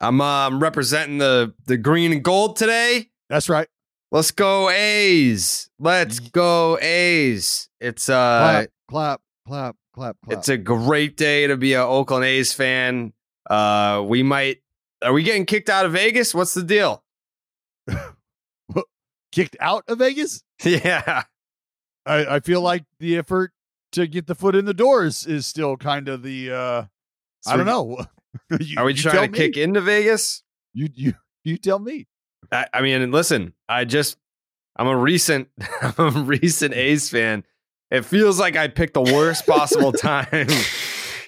I'm um, representing the the green and gold today. That's right. Let's go A's. Let's go A's. It's uh clap, clap, clap, clap. it's a great day to be a Oakland A's fan. Uh we might are we getting kicked out of Vegas? What's the deal? kicked out of Vegas. Yeah. I, I feel like the effort to get the foot in the doors is still kind of the. uh I don't know. You- Are we trying to me. kick into Vegas? You you you tell me. I, I mean, listen, I just I'm a recent I'm a recent A's fan. It feels like I picked the worst possible time.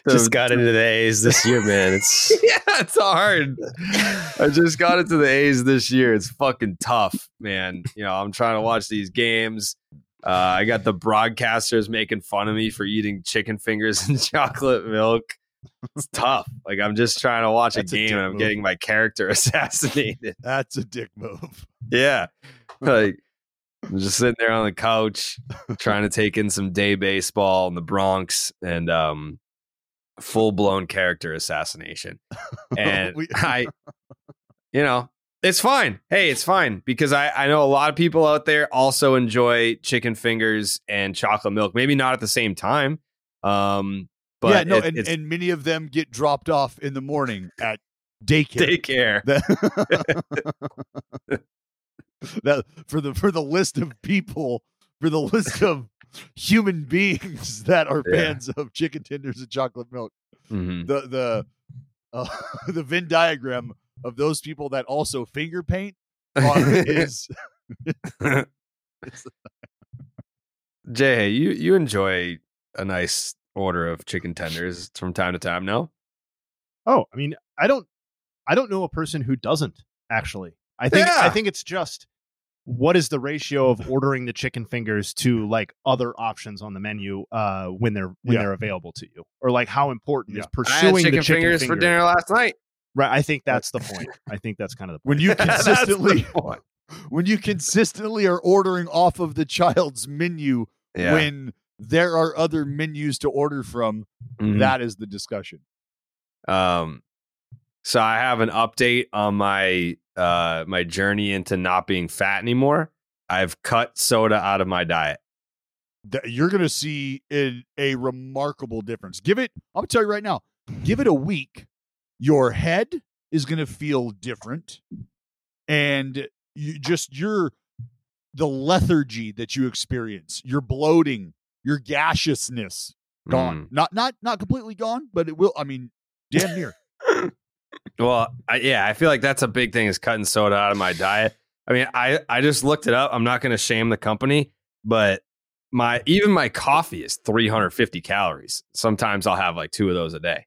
Just got into the A's this year, man. It's yeah, it's hard. I just got into the A's this year. It's fucking tough, man. You know, I'm trying to watch these games. Uh, I got the broadcasters making fun of me for eating chicken fingers and chocolate milk. It's tough. Like I'm just trying to watch That's a a game dick and I'm move. getting my character assassinated. That's a dick move. Yeah. Like I'm just sitting there on the couch trying to take in some day baseball in the Bronx and um full blown character assassination. And We- I you know, it's fine. Hey, it's fine because I, I know a lot of people out there also enjoy chicken fingers and chocolate milk. Maybe not at the same time. Um but yeah, no, it- and, and many of them get dropped off in the morning at daycare. daycare. That- that for the for the list of people for the list of human beings that are Yeah. fans of chicken tenders and chocolate milk. Mhm. The the uh, the Venn diagram of those people that also finger paint is Jay, you you enjoy a nice order of chicken tenders from time to time, no? Oh, I mean, I don't, I don't know a person who doesn't actually. I think, Yeah. I think it's just what is the ratio of ordering the chicken fingers to like other options on the menu uh, when they're when Yeah. they're available to you, or like how important is I had pursuing chicken, the chicken fingers finger. for dinner last night. Right. I think that's the point. I think that's kind of the when you consistently when you consistently are ordering off of the child's menu Yeah. when there are other menus to order from Mhm. that is the discussion Um, so I have an update on my uh my journey into not being fat anymore. I've cut soda out of my diet. That you're going to see in a remarkable difference give it i'll tell you right now give it a week your head is going to feel different and you just your the lethargy that you experience your bloating your gaseousness gone Mm. not not not completely gone but it will i mean damn near Well, I, yeah, I feel like that's a big thing is cutting soda out of my diet. I mean, I I just looked it up. I'm not going to shame the company, but my even my coffee is 350 calories. Sometimes I'll have like two of those a day.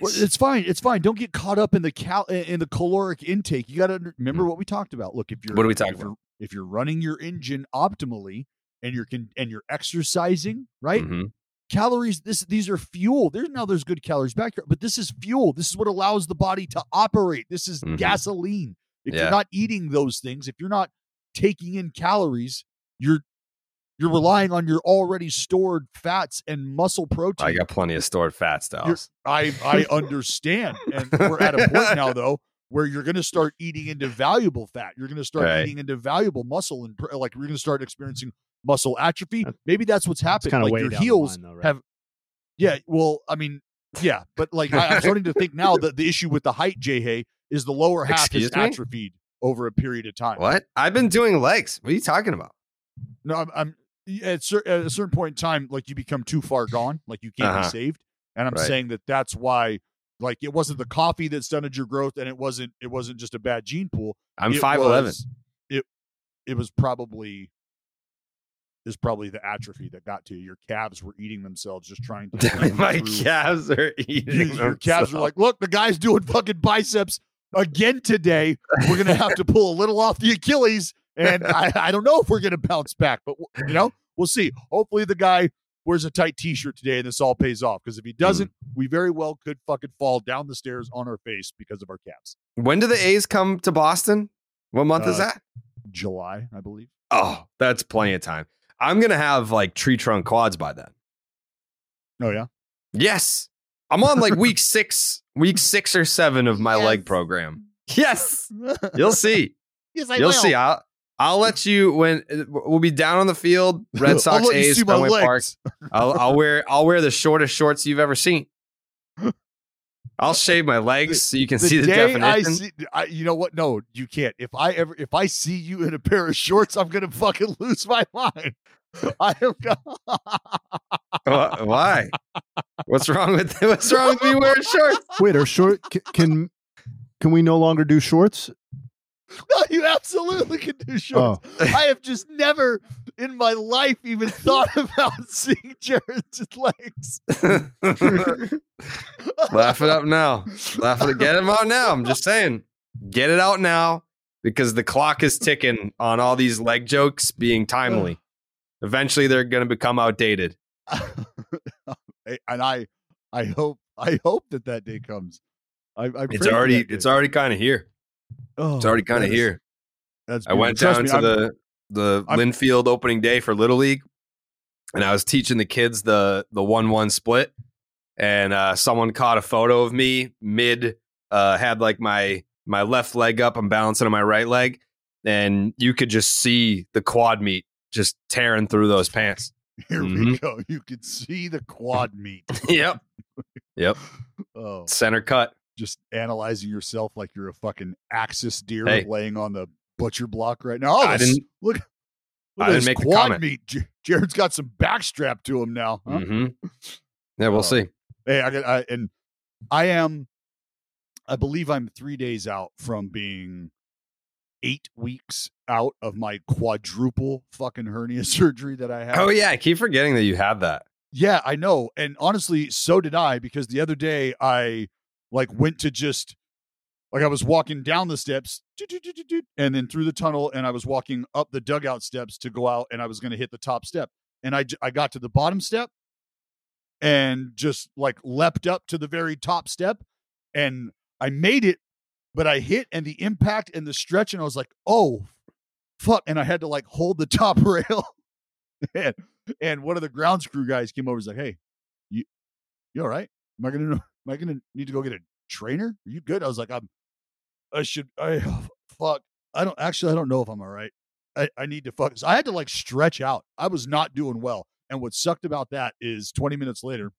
Well, it's fine. It's fine. Don't get caught up in the cal in the caloric intake. You got to remember what we talked about. Look, if you're What are we talking if you're, if you're running your engine optimally and you're con- and you're exercising, right? Mhm. Calories. This these are fuel. There's now there's good calories back here, but this is fuel. This is what allows the body to operate. This is Mhm. gasoline. If Yeah. you're not eating those things, if you're not taking in calories, you're you're relying on your already stored fats and muscle protein. I got plenty of stored fats, though. You're- I I understand, and we're at a point now though where you're going to start eating into valuable fat. You're going to start Right. eating into valuable muscle, and like you're going to start experiencing muscle atrophy. Maybe that's what's happened. kinda Like your heels line, though, right? have. Yeah, well, I mean, Yeah, but like I, am starting to think now that the issue with the height, Jayhay, is the lower half Excuse is me? atrophied over a period of time. What? I've been doing legs. What are you talking about? No, I'm, I'm at, cer- at a certain point in time, like you become too far gone, like you can't Uh-huh. be saved. And I'm Right. saying that that's why, like, it wasn't the coffee that stunted your growth, and it wasn't it wasn't just a bad gene pool. I'm 5'11". It it was probably is probably the atrophy that got to you. Your calves were eating themselves just trying to. My through- calves are you- eating. your calves are like, look, the guy's doing fucking biceps again today. We're gonna have to pull a little off the Achilles, and I, I don't know if we're gonna bounce back, but you know, we'll see. Hopefully, the guy wears a tight T-shirt today, and this all pays off. Because if he doesn't, we very well could fucking fall down the stairs on our face because of our calves. When do the A's come to Boston? What month is Uh, that? July, I believe. Oh, that's plenty of time. I'm gonna have like tree trunk quads by then. Oh yeah. Yes. I'm on like week six, week six or seven of my leg program. Yes. You'll see. yes, I You'll will. see. I'll I'll let you when uh, we'll be down on the field. Red I'll Sox A's Fenway Park. I'll I'll wear I'll wear the shortest shorts you've ever seen. I'll shave my legs so you can see the day definition. I see, I, you know what? No, you can't. If I ever, if I see you in a pair of shorts, I'm gonna fucking lose my mind. I am. Wha- Why? What's wrong with what's wrong with me wearing shorts? Wait, are short c- can can we no longer do shorts? No, you absolutely can do shorts. Oh. I have just never in my life even thought about seeing Jared's legs. Laugh it up now. Laugh it. Get him out now. I'm just saying. Get it out now because the clock is ticking on all these leg jokes being timely. Eventually, they're going to become outdated. and I, I hope, I hope that that day comes. I, I It's already, it's already kind of here. Oh, It's already kind of here. That's I went beautiful. down Trust to I'm- the the I'm- Linfield opening day for Little League, and I was teaching the kids the the one one split, and uh, someone caught a photo of me mid uh, had like my my left leg up, I'm balancing on my right leg, and you could just see the quad meat just tearing through those pants. Here we Mhm. go. You can see the quad meat. yep, yep, Oh, center cut. Just analyzing yourself like you're a fucking axis deer Hey. laying on the butcher block right now. Oh, I this- didn't- look. Look I didn't this make quad comment. meat. J- Jared's got some backstrap to him now. huh? hmm Yeah, we'll Oh. see. Hey, I I, and I am. I believe I'm three days out from being eight weeks out of my quadruple fucking hernia surgery that I had. Oh yeah, I keep forgetting that you have that. Yeah, I know. And honestly, so did I because the other day I like went to just like I was walking down the steps and then through the tunnel and I was walking up the dugout steps to go out and I was going to hit the top step. And I I got to the bottom step and just like leapt up to the very top step and I made it but I hit and the impact and the stretch and I was like, "Oh, fuck." And I had to like hold the top rail. and, and one of the grounds crew guys came over and was like, "Hey, you you all right? Am I gonna am I gonna need to go get a trainer? Are you good?" I was like, "I'm I should I fuck. I don't actually I don't know if I'm all right. I, I need to fuck. So I had to like stretch out. I was not doing well. And what sucked about that is 20 minutes later,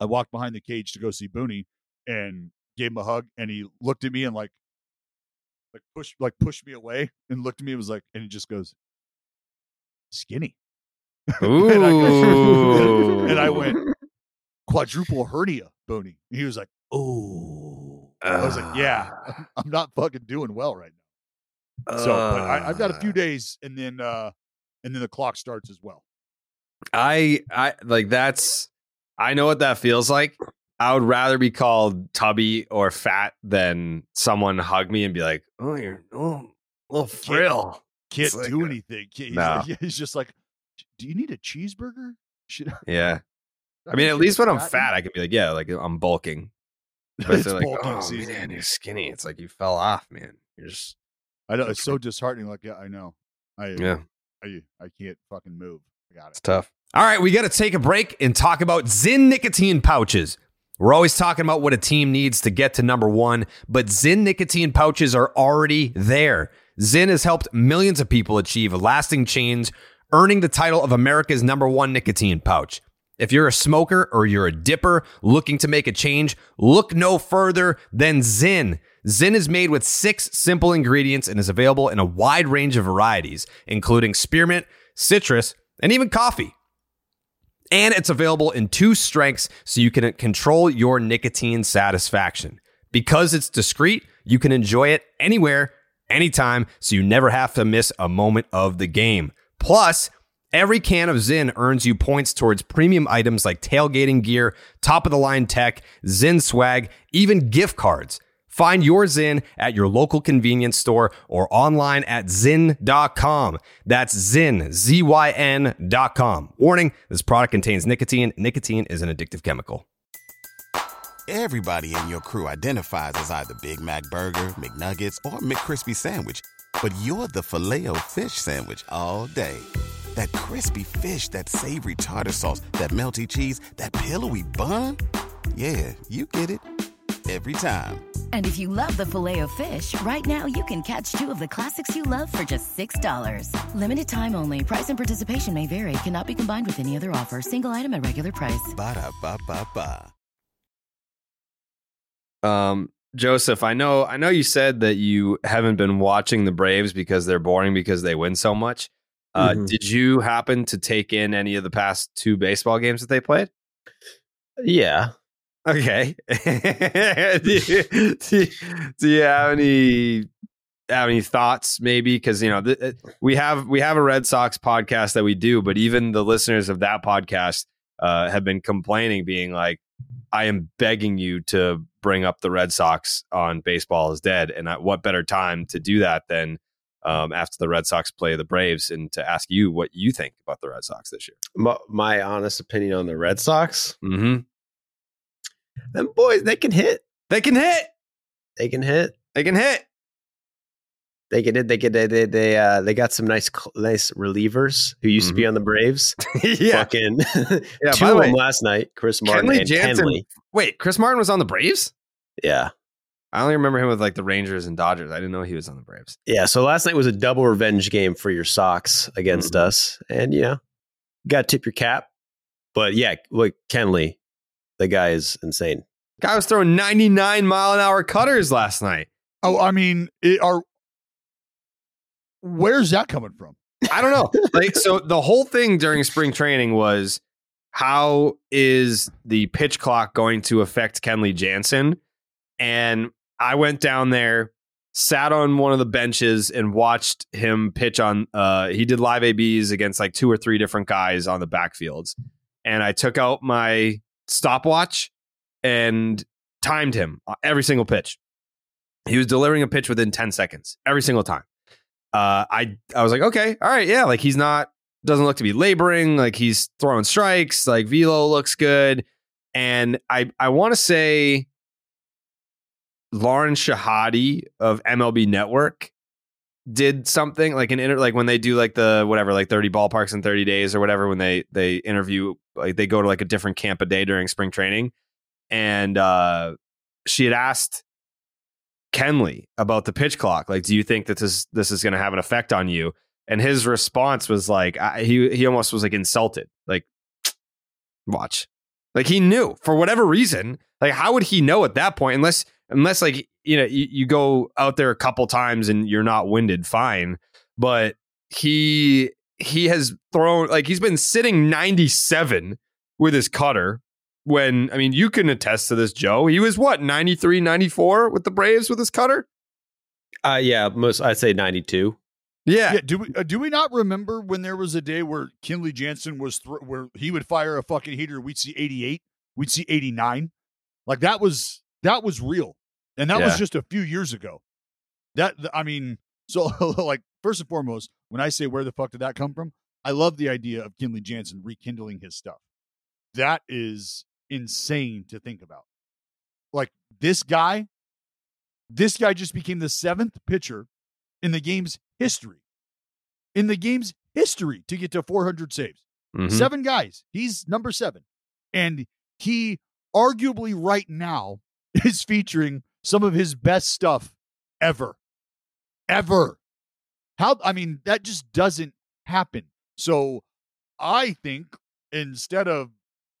I walked behind the cage to go see Booney and gave him a hug and he looked at me and like like pushed like pushed me away and looked at me and was like and he just goes skinny Ooh. and, I go- and I went quadruple hernia Booney he was like oh I was like yeah I'm not fucking doing well right now so but I, I've got a few Uh, days and then uh and then the clock starts as well I I like that's I know what that feels like. I would rather be called tubby or fat than someone hug me and be like, "Oh, you're oh, little frill." can't It's like do a- anything Can't- he's, No. like, he's just like do you need a cheeseburger should Yeah. I mean, at least when I'm fat, I can be like, "Yeah, like I'm bulking." But they're like, bulking "Oh season. man, you're skinny." It's like you fell off, man. You're just I know it's so disheartening. Like, yeah, I know. I yeah. I I can't fucking move. I got it. It's tough. All right, we got to take a break and talk about Zyn nicotine pouches. We're always talking about what a team needs to get to number one, but Zyn nicotine pouches are already there. Zyn has helped millions of people achieve a lasting change, earning the title of America's number one nicotine pouch. If you're a smoker or you're a dipper looking to make a change, look no further than Zyn. Zyn is made with six simple ingredients and is available in a wide range of varieties, including spearmint, citrus, and even coffee. And it's available in two strengths so you can control your nicotine satisfaction. Because it's discreet, you can enjoy it anywhere, anytime, so you never have to miss a moment of the game. Plus, every can of Zyn earns you points towards premium items like tailgating gear, top of the line tech, Zyn swag, even gift cards. Find your Zyn at your local convenience store or online at Zyn.com. That's Zyn, Z Y N.com. Warning this product contains nicotine. Nicotine is an addictive chemical. Everybody in your crew identifies as either Big Mac Burger, McNuggets, or McCrispy Sandwich, but you're the filet fish Sandwich all day. That crispy fish, that savory tartar sauce, that melty cheese, that pillowy bun. Yeah, you get it every time. And if you love the filet of fish, right now you can catch two of the classics you love for just $6. Limited time only. Price and participation may vary. Cannot be combined with any other offer. Single item at regular price. Ba da ba ba ba. Um, Joseph, I know, I know you said that you haven't been watching the Braves because they're boring because they win so much. Uh, Mhm. Did you happen to take in any of the past two baseball games that they played? Yeah. Okay. do, you, do, you, do you have any have any thoughts? Maybe because you know th- uh, we have we have a Red Sox podcast that we do, but even the listeners of that podcast uh, have been complaining, being like, "I am begging you to bring up the Red Sox on Baseball is Dead," and I, what better time to do that than um, after the Red Sox play the Braves and to ask you what you think about the Red Sox this year. My, my honest opinion on the Red Sox. Mm-hmm. Them boys, they can hit. They can hit. They can hit. They can hit. They can hit. They can. They they they, uh, they got some nice nice relievers who used to be on the Braves. yeah. Fucking Yeah, two by the of way, them last night. Chris Martin Kenley and Jansen. Kenley. Wait, Chris Martin was on the Braves? Yeah. I only remember him with like the Rangers and Dodgers. I didn't know he was on the Braves. Yeah. So last night was a double revenge game for your Sox against Mm-hmm. us, and yeah, got to tip your cap. But yeah, look, Kenley, the guy is insane. Guy was throwing 99 mile an hour cutters last night. Oh, I mean, it, are where's that coming from? I don't know. like, so the whole thing during spring training was how is the pitch clock going to affect Kenley Jansen? And I went down there, sat on one of the benches, and watched him pitch on. Uh, he did live ABs against like two or three different guys on the backfields, and I took out my stopwatch and timed him uh, every single pitch. He was delivering a pitch within ten seconds every single time uh, I I was like, okay, all right, yeah, like he's not doesn't look to be laboring, like he's throwing strikes, like velo looks good, and I I want to say Lauren Shehadi of MLB Network did something like an inter like when they do like the whatever like 30 ballparks in 30 days or whatever when they they interview like they go to like a different camp a day during spring training and uh she had asked Kenley about the pitch clock. Like, do you think that this this is going to have an effect on you? And his response was like, I, he he almost was like insulted. Like, watch, like he knew for whatever reason. Like, how would he know at that point? Unless unless like you know you, you go out there a couple times and you're not winded, fine. But he he has thrown like he's been sitting 97 with his cutter when I mean you can attest to this, Joe. He was what 93, 94 with the Braves with his cutter. Uh, yeah, most I'd say ninety two. Yeah. Yeah. Do we uh, do we not remember when there was a day where Kenley Jansen was thr where he would fire a fucking heater? We'd see eighty eight. We'd see eighty nine. Like that was that was real, and that was just a few years ago. That I mean, so like first and foremost, when I say where the fuck did that come from, I love the idea of Kenley Jansen rekindling his stuff. That is insane to think about. Like this guy, this guy just became the seventh pitcher in the game's history. In the game's history to get to 400 saves. Mhm. Seven guys. He's number seven. And he arguably right now is featuring some of his best stuff ever. Ever. How, I mean, that just doesn't happen. So I think instead of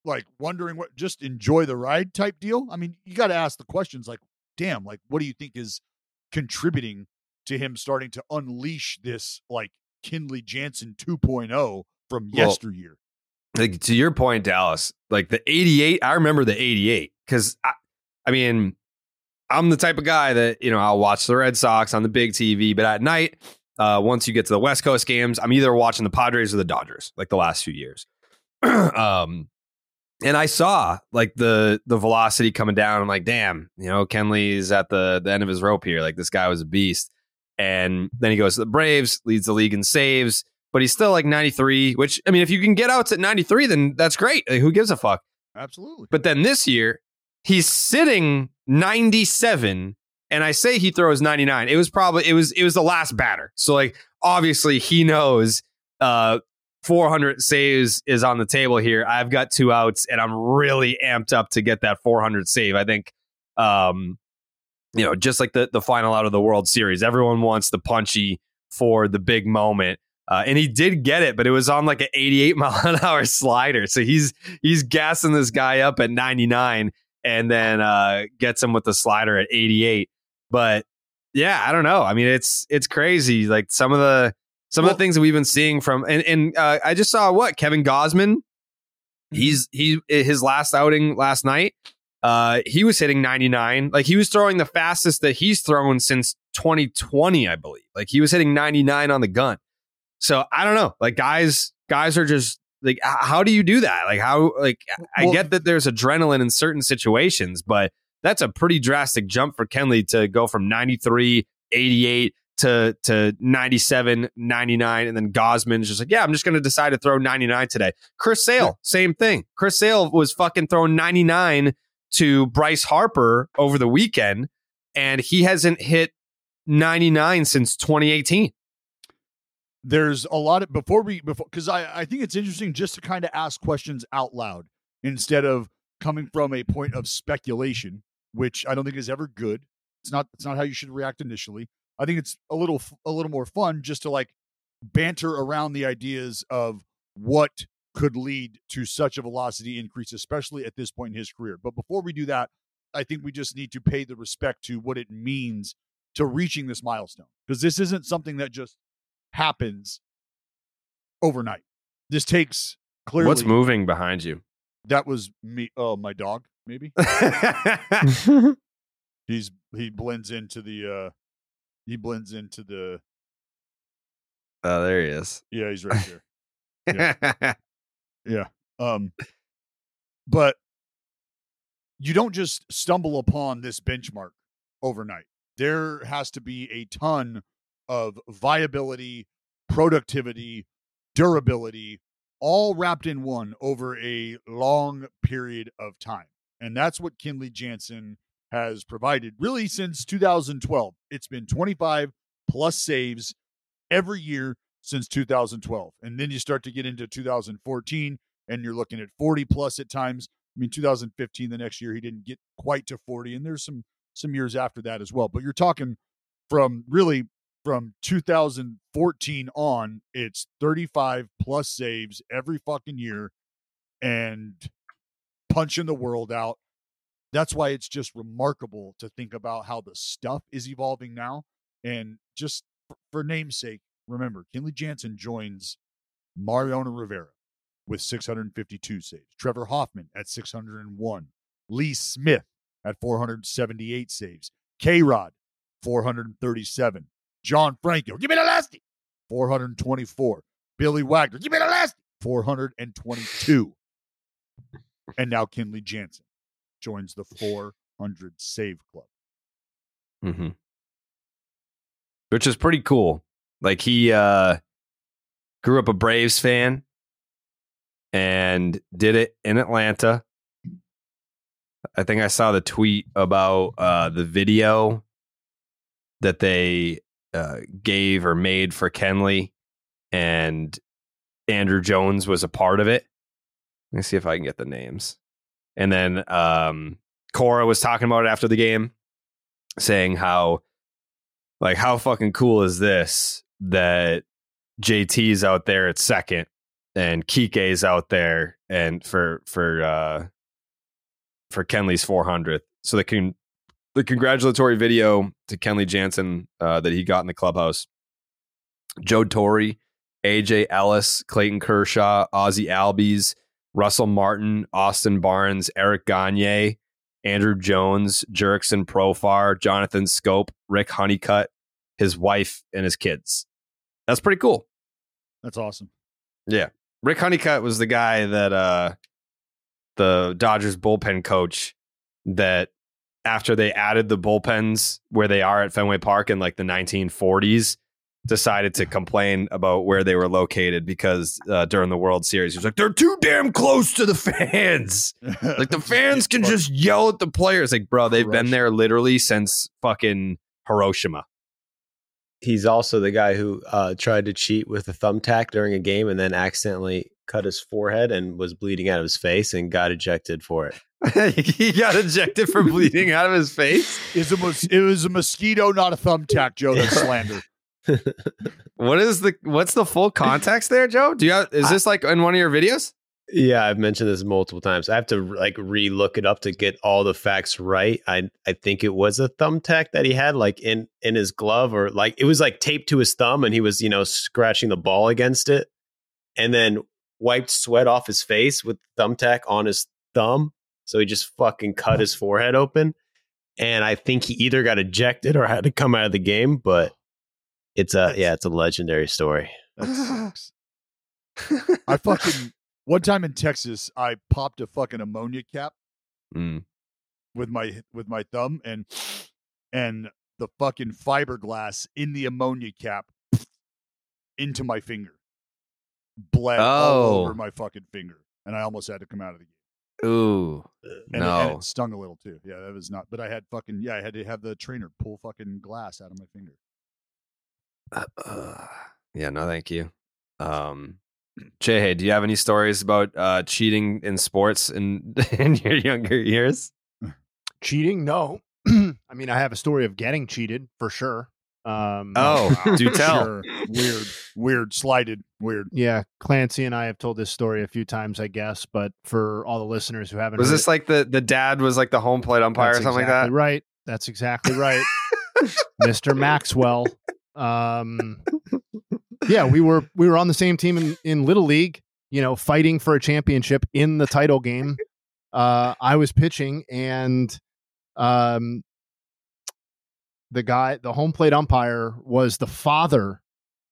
like wondering what just enjoy the ride type deal? I mean, you got to ask the questions like, damn, like what do you think is contributing to him starting to unleash this like Kenley Jansen 2.0 from Well, yesteryear? like to your point, Dallas, like the 88, I remember the 88 because I, I mean, I'm the type of guy that, you know, I'll watch the Red Sox on the big TV, but at night, uh, once you get to the West Coast games, I'm either watching the Padres or the Dodgers, like the last few years. um, and I saw like the the velocity coming down. I'm like, damn, you know, Kenley's at the the end of his rope here. Like this guy was a beast. And then he goes to the Braves, leads the league in saves, but he's still like 93. Which I mean, if you can get outs at 93, then that's great. Like, who gives a fuck? Absolutely. But then this year, he's sitting 97, and I say he throws 99. It was probably it was it was the last batter. So like obviously he knows uh 400 saves is on the table here. I've got two outs, and I'm really amped up to get that 400 save. I think, um, you know, just like the the final out of the World Series, everyone wants the punchy for the big moment. Uh, and he did get it, but it was on like an 88 mile an hour slider. So he's he's gassing this guy up at 99 and then uh, gets him with the slider at 88. But yeah, I don't know. I mean, it's it's crazy. Like some of the some of the things that we've been seeing from and and uh, I just saw what Kevin Gausman. He's he his last outing last night. Uh, he was hitting 99. Like he was throwing the fastest that he's thrown since 2020, I believe. Like he was hitting 99 on the gun. So I don't know. Like guys, guys are just like, how do you do that? Like how? Like I Well- get that there's adrenaline in certain situations, but that's a pretty drastic jump for Kenley to go from 93, 88 to to 97, 99, and then Gausman's just like, yeah, I'm just going to decide to throw 99 today. Chris Sale, same thing. Chris Sale was fucking throwing 99 to Bryce Harper over the weekend, and he hasn't hit 99 since 2018. There's a lot of before we before because I, I think it's interesting just to kind of ask questions out loud instead of coming from a point of speculation which i don't think is ever good. It's not it's not how you should react initially. I think it's a little a little more fun just to like banter around the ideas of what could lead to such a velocity increase especially at this point in his career. But before we do that i think we just need to pay the respect to what it means to reaching this milestone because this isn't something that just happens overnight. This takes clearly. What's moving behind you? That was me. Oh, my dog. Maybe he's he blends into the. uh He blends into the. Oh, there he is. Yeah, he's right there. Yeah. yeah. Um. But you don't just stumble upon this benchmark overnight. There has to be a ton of viability, productivity, durability, all wrapped in one over a long period of time. And that's what Kenley Jansen has provided really since 2012. It's been 25 plus saves every year since 2012. And then you start to get into 2014 and you're looking at 40 plus at times. I mean 2015 the next year he didn't get quite to 40 and there's some some years after that as well. But you're talking from really from 2014 on, it's 35 plus saves every fucking year and punching the world out. That's why it's just remarkable to think about how the stuff is evolving now. And just for, namesake, remember, Kenley Jansen joins Mariano Rivera with 652 saves, Trevor Hoffman at 601, Lee Smith at 478 saves, K Rod 437, John Franco, give me the lasty, 424, Billy Wagner, give me the lasty, 422. and now Kenley Jansen joins the 400 save club. hmm Which is pretty cool. Like he uh grew up a Braves fan and did it in Atlanta. I think I saw the tweet about uh the video that they uh gave or made for Kenley and Andruw Jones was a part of it. Let me see if I can get the names. And then um Cora was talking about it after the game, saying how like how fucking cool is this that JT's out there at second and Kike's out there and for for uh for Kenley's 400th. So they con- the congratulatory video to Kenley Jansen uh, that he got in the clubhouse. Joe Torre, AJ Ellis, Clayton Kershaw, Ozzy Albies, Russell Martin, Austin Barnes, Eric Gagne, Andruw Jones, Jurickson Profar, Jonathan Schoop, Rick Honeycutt, his wife, and his kids. That's pretty cool. That's awesome. Yeah. Rick Honeycutt was the guy that uh the Dodgers bullpen coach that after they added the bullpens where they are at Fenway Park in like the 1940s decided to complain about where they were located because uh, during the World Series he was like they're too damn close to the fans. like the fans can just yell at the players like bro they've been there literally since fucking Hiroshima. He's also the guy who uh, tried to cheat with a thumbtack during a game and then accidentally cut his forehead and was bleeding out of his face and got ejected for it. he got ejected for bleeding out of his face. Is a mos- it was a mosquito, not a thumbtack, Joe. That's slander. What is the what's the full context there, Joe? Do you have, is this like in one of your videos? Yeah, I've mentioned this multiple times. I have to like re-look it up to get all the facts right. I I think it was a thumbtack that he had like in in his glove or like it was like taped to his thumb and he was, you know, scratching the ball against it and then wiped sweat off his face with thumbtack on his thumb. So he just fucking cut his forehead open. And I think he either got ejected or had to come out of the game, but it's a yeah, it's a legendary story. I fucking one time in Texas, I popped a fucking ammonia cap Mm. with my with my thumb and and the fucking fiberglass in the ammonia cap into my finger. Bled all Oh. over my fucking finger. And I almost had to come out of the game. Ooh. And, no. it, and it stung a little too. Yeah, that was not but I had fucking yeah, I had to have the trainer pull fucking glass out of my finger. Uh, yeah, no, thank you. Um, Jay, hey, do you have any stories about uh, cheating in sports in in your younger years? Cheating? No. I mean, I have a story of getting cheated for sure. Um, Oh, do tell. Sure. Weird, weird, slighted, weird. Yeah, Clancy and I have told this story a few times, I guess. But for all the listeners who haven't, Was heard this it, like the the dad was like the home plate umpire that's or something exactly like that? Right. That's exactly right, Mr. Maxwell. Um, yeah, we were we were on the same team in, in Little League. You know, fighting for a championship in the title game. Uh, I was pitching, and um, the guy, the home plate umpire, was the father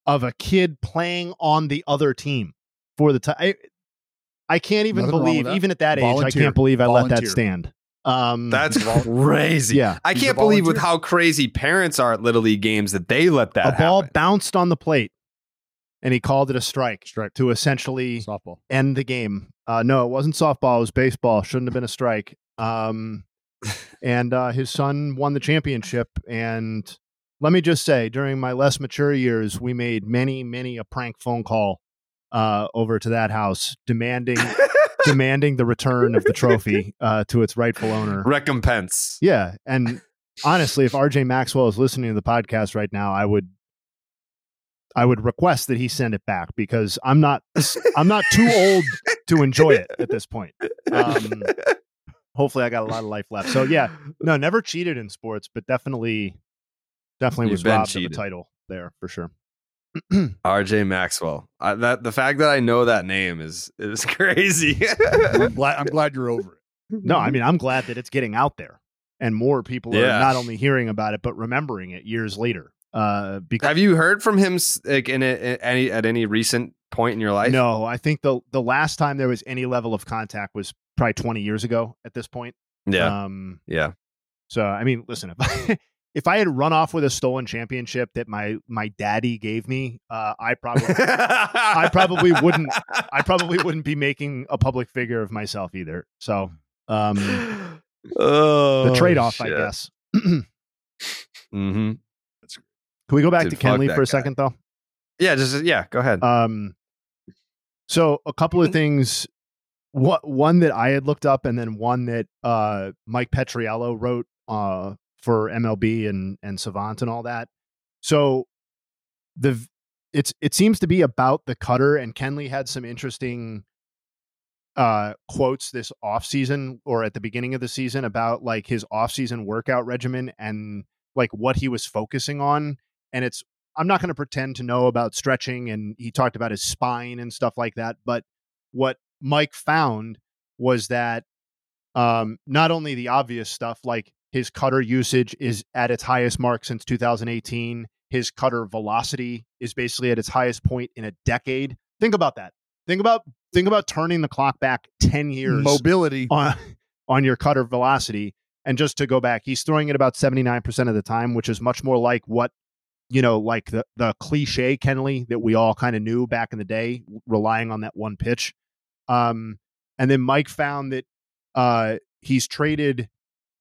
of a kid playing on the other team for the time. I, I can't even Nothing believe, even at that age, I can't believe I let that stand. Um, That's crazy. Yeah. I can't believe with how crazy parents are at little league games that they let that a ball bounced on the plate, and he called it a strike, Strike. to essentially Softball. end the game. Uh, no, it wasn't softball; it was baseball. Shouldn't have been a strike. Um, and uh, his son won the championship. And let me just say, during my less mature years, we made many, many a prank phone call uh, over to that house, demanding demanding the return of the trophy uh, to its rightful owner. Recompense. Yeah, and honestly, if RJ Maxwell is listening to the podcast right now, I would I would request that he send it back because I'm not I'm not too old to enjoy it at this point. Um, hopefully, I got a lot of life left. So yeah, no, never cheated in sports, but definitely definitely You've was robbed cheated. of a title there for sure. RJ Maxwell. I, that the fact that I know that name is is crazy. I'm glad. I'm glad you're over it. No, I mean I'm glad that it's getting out there and more people Yeah. are not only hearing about it but remembering it years later. Uh, because Have you heard from him like in, a, in any at any recent point in your life? No, I think the the last time there was any level of contact was probably 20 years ago at this point. Yeah. Um, yeah. so I mean, listen, if I, if I had run off with a stolen championship that my my daddy gave me, uh, I probably I probably wouldn't I probably wouldn't be making a public figure of myself either. So um, oh, the trade off, I guess. Mm-hmm. Can we go back Dude, to Kenley for a guy. second, though? Yeah, just yeah. Go ahead. Um, so a couple of things. What one that I had looked up, and then one that uh, Mike Petriello wrote uh, for MLB and and Savant and all that. So the it's it seems to be about the cutter and Kenley had some interesting uh quotes this offseason or at the beginning of the season about like his offseason workout regimen and like what he was focusing on and it's I'm not going to pretend to know about stretching and he talked about his spine and stuff like that but what Mike found was that um not only the obvious stuff like his cutter usage is at its highest mark since 2018 his cutter velocity is basically at its highest point in a decade. Think about that. Think about think about turning the clock back 10 years Mobility. on on your cutter velocity and just to go back he's throwing it about 79% of the time which is much more like what you know like the the cliche Kenley that we all kind of knew back in the day relying on that one pitch um and then Mike found that uh he's traded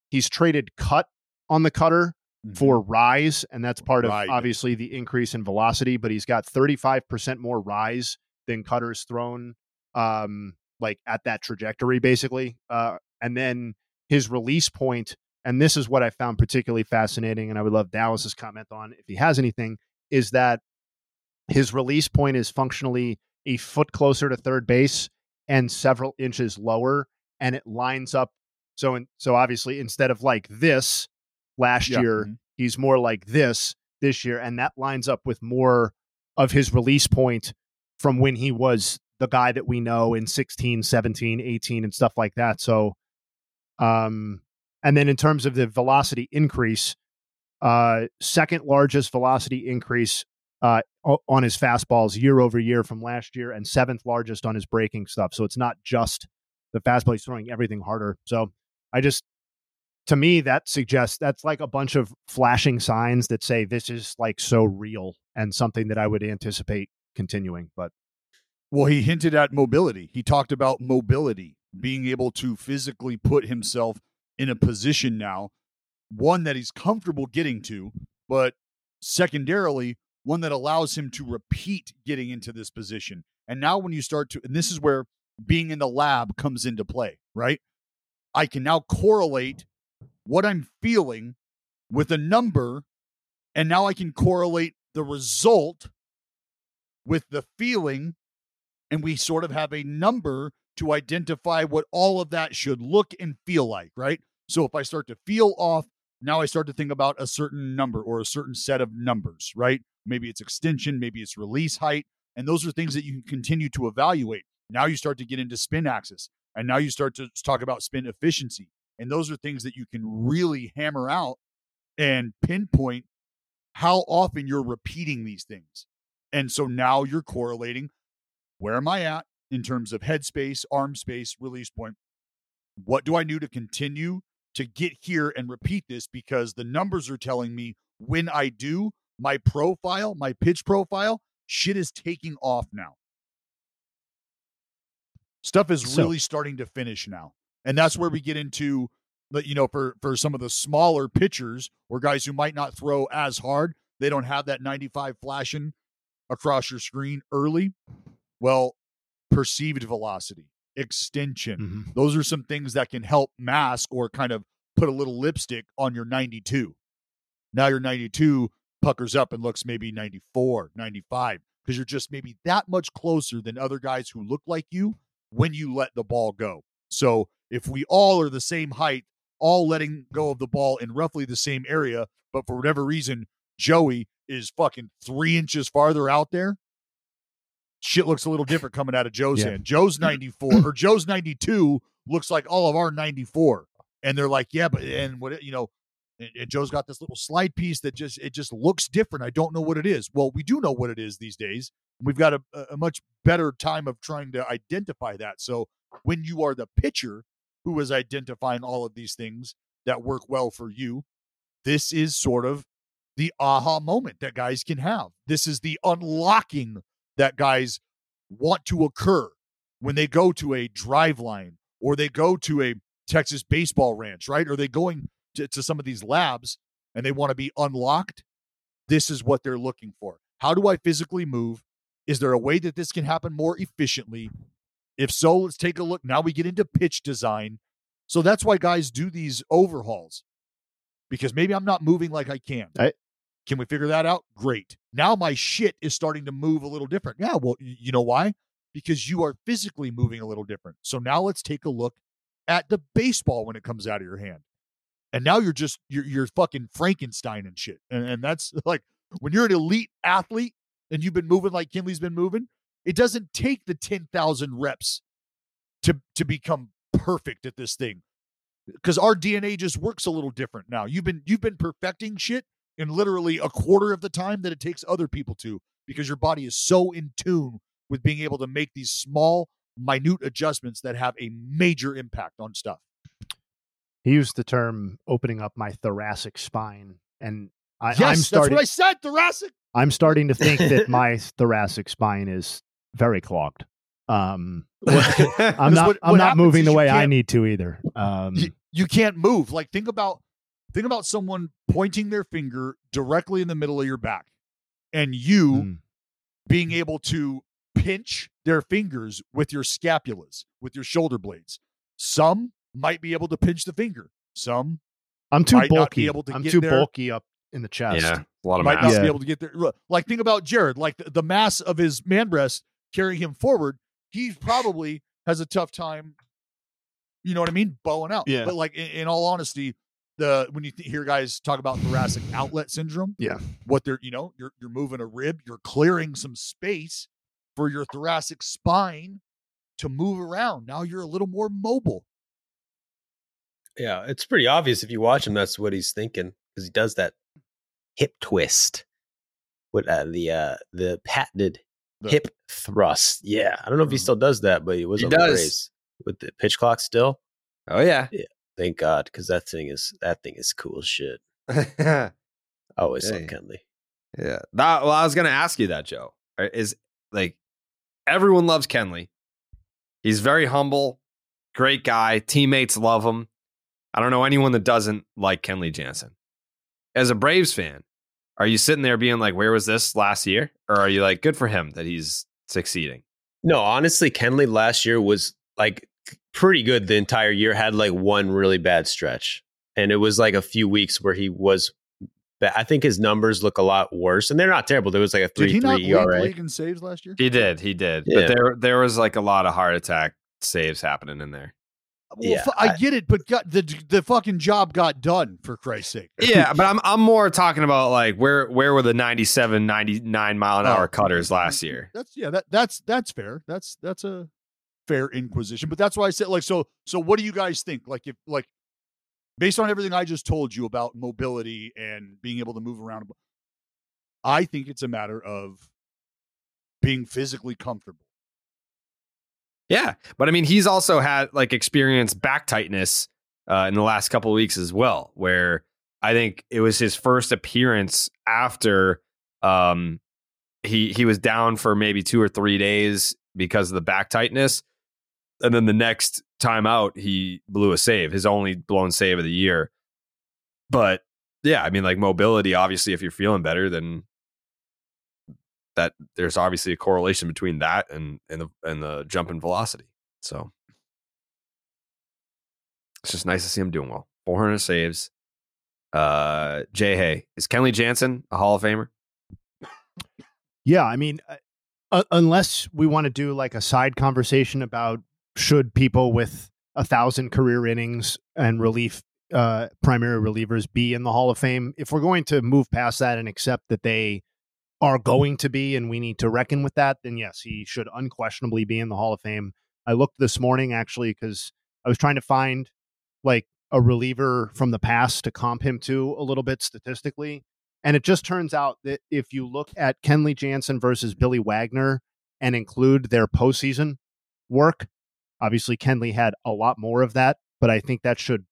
he's traded cut on the cutter for rise and that's part of obviously the increase in velocity but he's got 35% more rise than cutters thrown um like at that trajectory basically uh and then his release point and this is what i found particularly fascinating and i would love dallas's comment on if he has anything is that his release point is functionally a foot closer to third base and several inches lower and it lines up so in, so obviously instead of like this last Yeah. year Mhm. he's more like this this year and that lines up with more of his release point from when he was the guy that we know in 16 17 18 and stuff like that so um and then in terms of the velocity increase uh second largest velocity increase uh on his fastballs year over year from last year and seventh largest on his breaking stuff so it's not just the fastball he's throwing everything harder so i just to me that suggests that's like a bunch of flashing signs that say this is like so real and something that i would anticipate continuing but Well, he hinted at mobility. He talked about mobility, being able to physically put himself in a position now, one that he's comfortable getting to, but secondarily, one that allows him to repeat getting into this position. And now, when you start to, and this is where being in the lab comes into play, right? I can now correlate what I'm feeling with a number, and now I can correlate the result with the feeling and we sort of have a number to identify what all of that should look and feel like, right? So if I start to feel off, now I start to think about a certain number or a certain set of numbers, right? Maybe it's extension, maybe it's release height, and those are things that you can continue to evaluate. Now you start to get into spin axis, and now you start to talk about spin efficiency, and those are things that you can really hammer out and pinpoint how often you're repeating these things. And so now you're correlating where am I at in terms of headspace, arm space, release point? What do I do to continue to get here and repeat this? Because the numbers are telling me when I do, my profile, my pitch profile, shit is taking off now. Stuff is So- really starting to finish now. And that's where we get into the, you know, for for some of the smaller pitchers or guys who might not throw as hard, they don't have that 95 flashing across your screen early. Well, perceived velocity, extension, mm-hmm. those are some things that can help mask or kind of put a little lipstick on your 92. Now your 92 puckers up and looks maybe 94, 95 because you're just maybe that much closer than other guys who look like you when you let the ball go. So if we all are the same height, all letting go of the ball in roughly the same area, but for whatever reason, Joey is fucking three inches farther out there, shit looks a little different coming out of Joe's Yeah. hand. Joe's 94 or Joe's 92 looks like all of our 94. And they're like, yeah, but, and what, you know, and, and Joe's got this little slide piece that just, it just looks different. I don't know what it is. Well, we do know what it is these days. We've got a, a much better time of trying to identify that. So when you are the pitcher who is identifying all of these things that work well for you, this is sort of the aha moment that guys can have. This is the unlocking that guys want to occur when they go to a Driveline or they go to a Texas baseball ranch, right? Or they going to, to some of these labs and they want to be unlocked. This is what they're looking for. How do I physically move? Is there a way that this can happen more efficiently? If so, let's take a look. Now we get into pitch design. So that's why guys do these overhauls because maybe I'm not moving like I can. I, Can we figure that out? Great. Now my shit is starting to move a little different. Yeah, well, you know why? Because you are physically moving a little different. So now let's take a look at the baseball when it comes out of your hand. And now you're just you're you're fucking Frankenstein and shit. And, and that's like when you're an elite athlete and you've been moving like Kenley's been moving, it doesn't take the 10,000 reps to to become perfect at this thing. Cuz our DNA just works a little different now. You've been you've been perfecting shit in literally a quarter of the time that it takes other people to because your body is so in tune with being able to make these small minute adjustments that have a major impact on stuff. He used the term opening up my thoracic spine. And I, yes, I'm that's what I said, thoracic. I'm starting to think that my thoracic spine is very clogged. Um, I'm not. what- I'm what not moving the way I need to either. Um, you, you can't move. Like think about think about someone pointing their finger directly in the middle of your back and you Hmm. being able to pinch their fingers with your scapulas, with your shoulder blades. Some might be able to pinch the finger. Some I'm too might not bulky. be able to I'm get too there. bulky up in the chest. Yeah, a lot of might mass. not be able to get there. Look, Like think about Jared, like the, the mass of his man breast carrying him forward. He probably has a tough time. You know what I mean? Bowing out. Yeah. But like in, in all honesty, the when you th- hear guys talk about thoracic outlet syndrome, Yeah. what they're you know you're you're moving a rib, you're clearing some space for your thoracic spine to move around. Now you're a little more mobile. Yeah, it's pretty obvious if you watch him. That's what he's thinking because he does that hip twist with uh, the uh, the patented The- hip thrust. Yeah, I don't know if he still does that, but he was He on the does. With the pitch clock still. Oh yeah. Thank God, because that thing is that thing is cool as shit. I always Hey. love Kenley. That, well, I was going to ask you that, Joe. Uh, is like everyone loves Kenley. He's very humble, great guy. Teammates love him. I don't know anyone that doesn't like Kenley Jansen. As a Braves fan, are you sitting there being like, "Where was this last year?" Or are you like, "Good for him that he's succeeding"? No, honestly, Kenley last year was like pretty good the entire year. Had like one really bad stretch, and it was like a few weeks where he was. Bad. I think his numbers look a lot worse, and they're not terrible. There was like a Did he three not three lead the ERA. league in saves last year? He did, he did. Yeah. But there, there was like a lot of heart attack saves happening in there. Well, Yeah, fu- I, I- get it, but got, the the fucking job got done for Christ's sake. Yeah, but I'm I'm more talking about like where where were the 97, 99 mile an hour Oh. cutters last year? That's yeah, that that's that's fair. That's that's a fair inquisition. But that's why I said like so so what do you guys think? Like if like based on everything I just told you about mobility and being able to move around, I think it's a matter of being physically comfortable. Yeah, but I mean, he's also had like experienced back tightness uh, in the last couple weeks as well, where I think it was his first appearance after um, he he was down for maybe two or three days because of the back tightness, and then the next time out he blew a save, his only blown save of the year. But yeah, I mean, like mobility. Obviously, if you're feeling better, then that there's obviously a correlation between that and and the and the jump in velocity. So it's just nice to see him doing well. 400 saves. Uh, Jay Hay is Kenley Jansen a Hall of Famer? Yeah, I mean, uh, unless we want to do like a side conversation about should people with a thousand career innings and relief uh, primary relievers be in the Hall of Fame, if we're going to move past that and accept that they are going to be, and we need to reckon with that, then yes, he should unquestionably be in the Hall of Fame. I looked this morning actually because I was trying to find like a reliever from the past to comp him to a little bit statistically. And it just turns out that if you look at Kenley Jansen versus Billy Wagner and include their postseason work, obviously Kenley had a lot more of that, but I think that should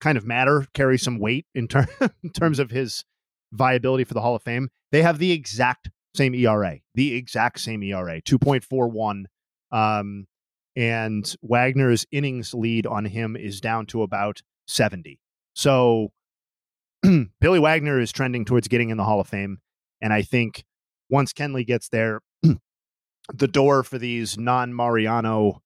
kind of matter, carry some weight in, ter- in terms of his viability for the Hall of Fame. They have the exact same ERA, the exact same ERA, 2.41. Um, and Wagner's innings lead on him is down to about 70. So Billy Wagner is trending towards getting in the Hall of Fame. And I think once Kenley gets there, the door for these non Mariano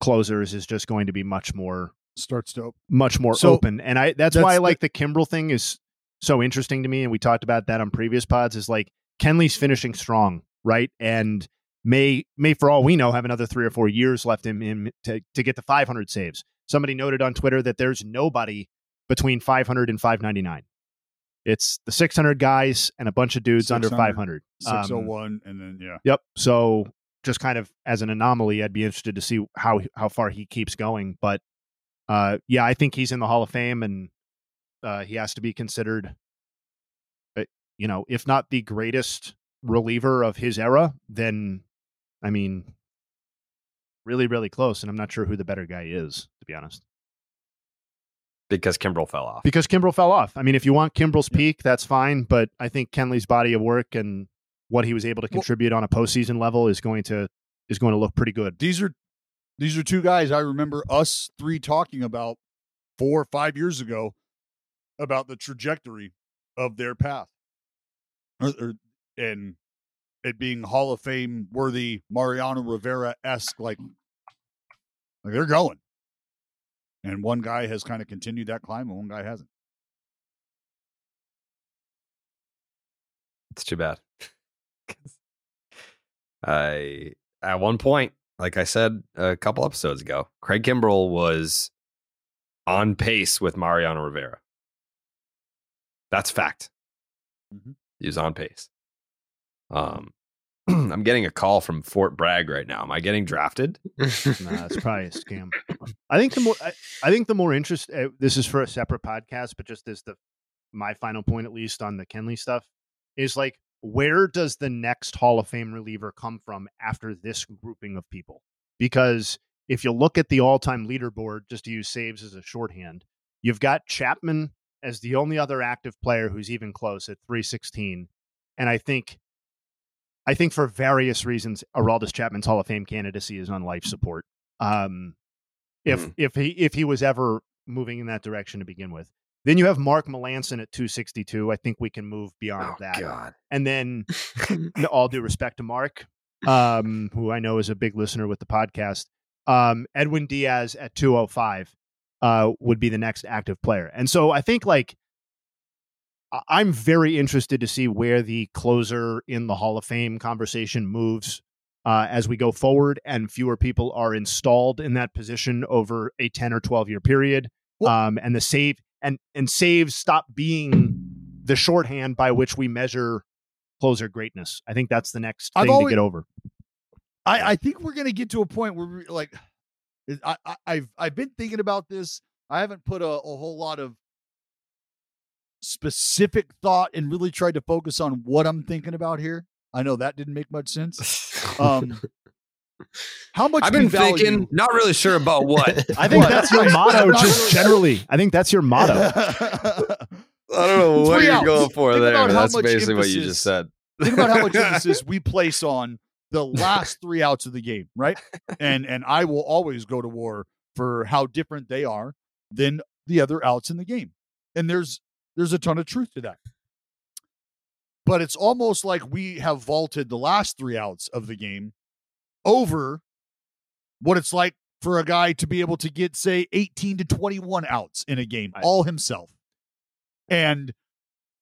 closers is just going to be much more Starts to open. much more So, open. And I that's, why I like the Kimbrel thing is so interesting to me, and we talked about that on previous pods, is like Kenley's finishing strong, right? And may may for all we know have another three or four years left in him to, to get the 500 saves. Somebody noted on Twitter that there's nobody between 500 and 599. It's the 600 guys and a bunch of dudes under 500. Um, 601 and then yeah. Yep. So just kind of as an anomaly, I'd be interested to see how how far he keeps going. But uh, yeah, I think he's in the Hall of Fame, and uh, he has to be considered, uh, you know, if not the greatest reliever of his era, then I mean, really, really close. And I'm not sure who the better guy is, to be honest. Because Kimbrel fell off. Because Kimbrel fell off. I mean, if you want Kimbrel's peak, that's fine. But I think Kenley's body of work and what he was able to contribute on a postseason level is going to is going to look pretty good. These are these are two guys I remember us three talking about four or five years ago about the trajectory of their path, or, or, and it being Hall of Fame worthy, Mariano Rivera esque, like, like they're going. And one guy has kind of continued that climb, and one guy hasn't. It's too bad. I at one point, like I said a couple episodes ago, Craig Kimbrel was on pace with Mariano Rivera. That's fact. Mm-hmm. He was on pace. Um, I'm getting a call from Fort Bragg right now. Am I getting drafted? nah, it's probably a scam. I think the more I, I think the more interest. Uh, this is for a separate podcast, but just as the my final point, at least on the Kenley stuff, is like where does the next Hall of Fame reliever come from after this grouping of people? Because if you look at the all-time leaderboard, just to use saves as a shorthand, you've got Chapman as the only other active player who's even close at 316, and I think I think for various reasons, Aroldis Chapman's Hall of Fame candidacy is on life support. Um, if Mm. if he if he was ever moving in that direction to begin with, then you have Mark Melancon at 262. I think we can move beyond Oh, that. God. And then, all due respect to Mark, um, who I know is a big listener with the podcast, um, Edwin Diaz at 205 uh, would be the next active player. And so I think like I'm very interested to see where the closer in the Hall of Fame conversation moves uh, as we go forward, and fewer people are installed in that position over a 10 or 12 year period. Um, and the save and and saves stop being the shorthand by which we measure closer greatness. I think that's the next thing always- to get over. I, I think we're gonna get to a point where we like I, I I've I've been thinking about this. I haven't put a, a whole lot of specific thought and really tried to focus on what I'm thinking about here. I know that didn't make much sense. Um how much I've we been value- thinking, not really sure about what. I think What? that's your motto, just generally. I think that's your motto. I don't know what you're outs. going for Think there. about but how That's much basically what you just said. Think about how much emphasis we place on the last three outs of the game, right? And and I will always go to war for how different they are than the other outs in the game. And there's there's a ton of truth to that. But it's almost like we have vaulted the last three outs of the game over what it's like for a guy to be able to get say 18 to 21 outs in a game all himself. And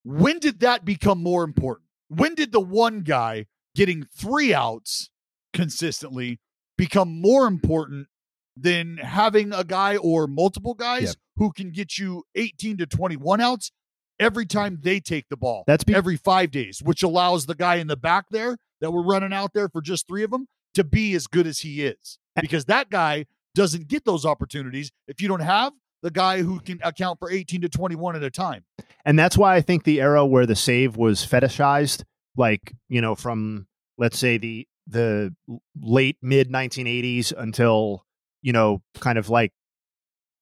when did that become more important? When did the one guy getting three outs consistently become more important than having a guy or multiple guys who can get you 18 to 21 outs every time they take the ball? That's be- every five days, which allows the guy in the back there that we're running out there for just three of them to be as good as he is. Because that guy doesn't get those opportunities if you don't have the guy who can account for 18 to 21 at a time. And that's why I think the era where the save was fetishized, like, you know, from let's say the the late mid 1980s until, you know, kind of like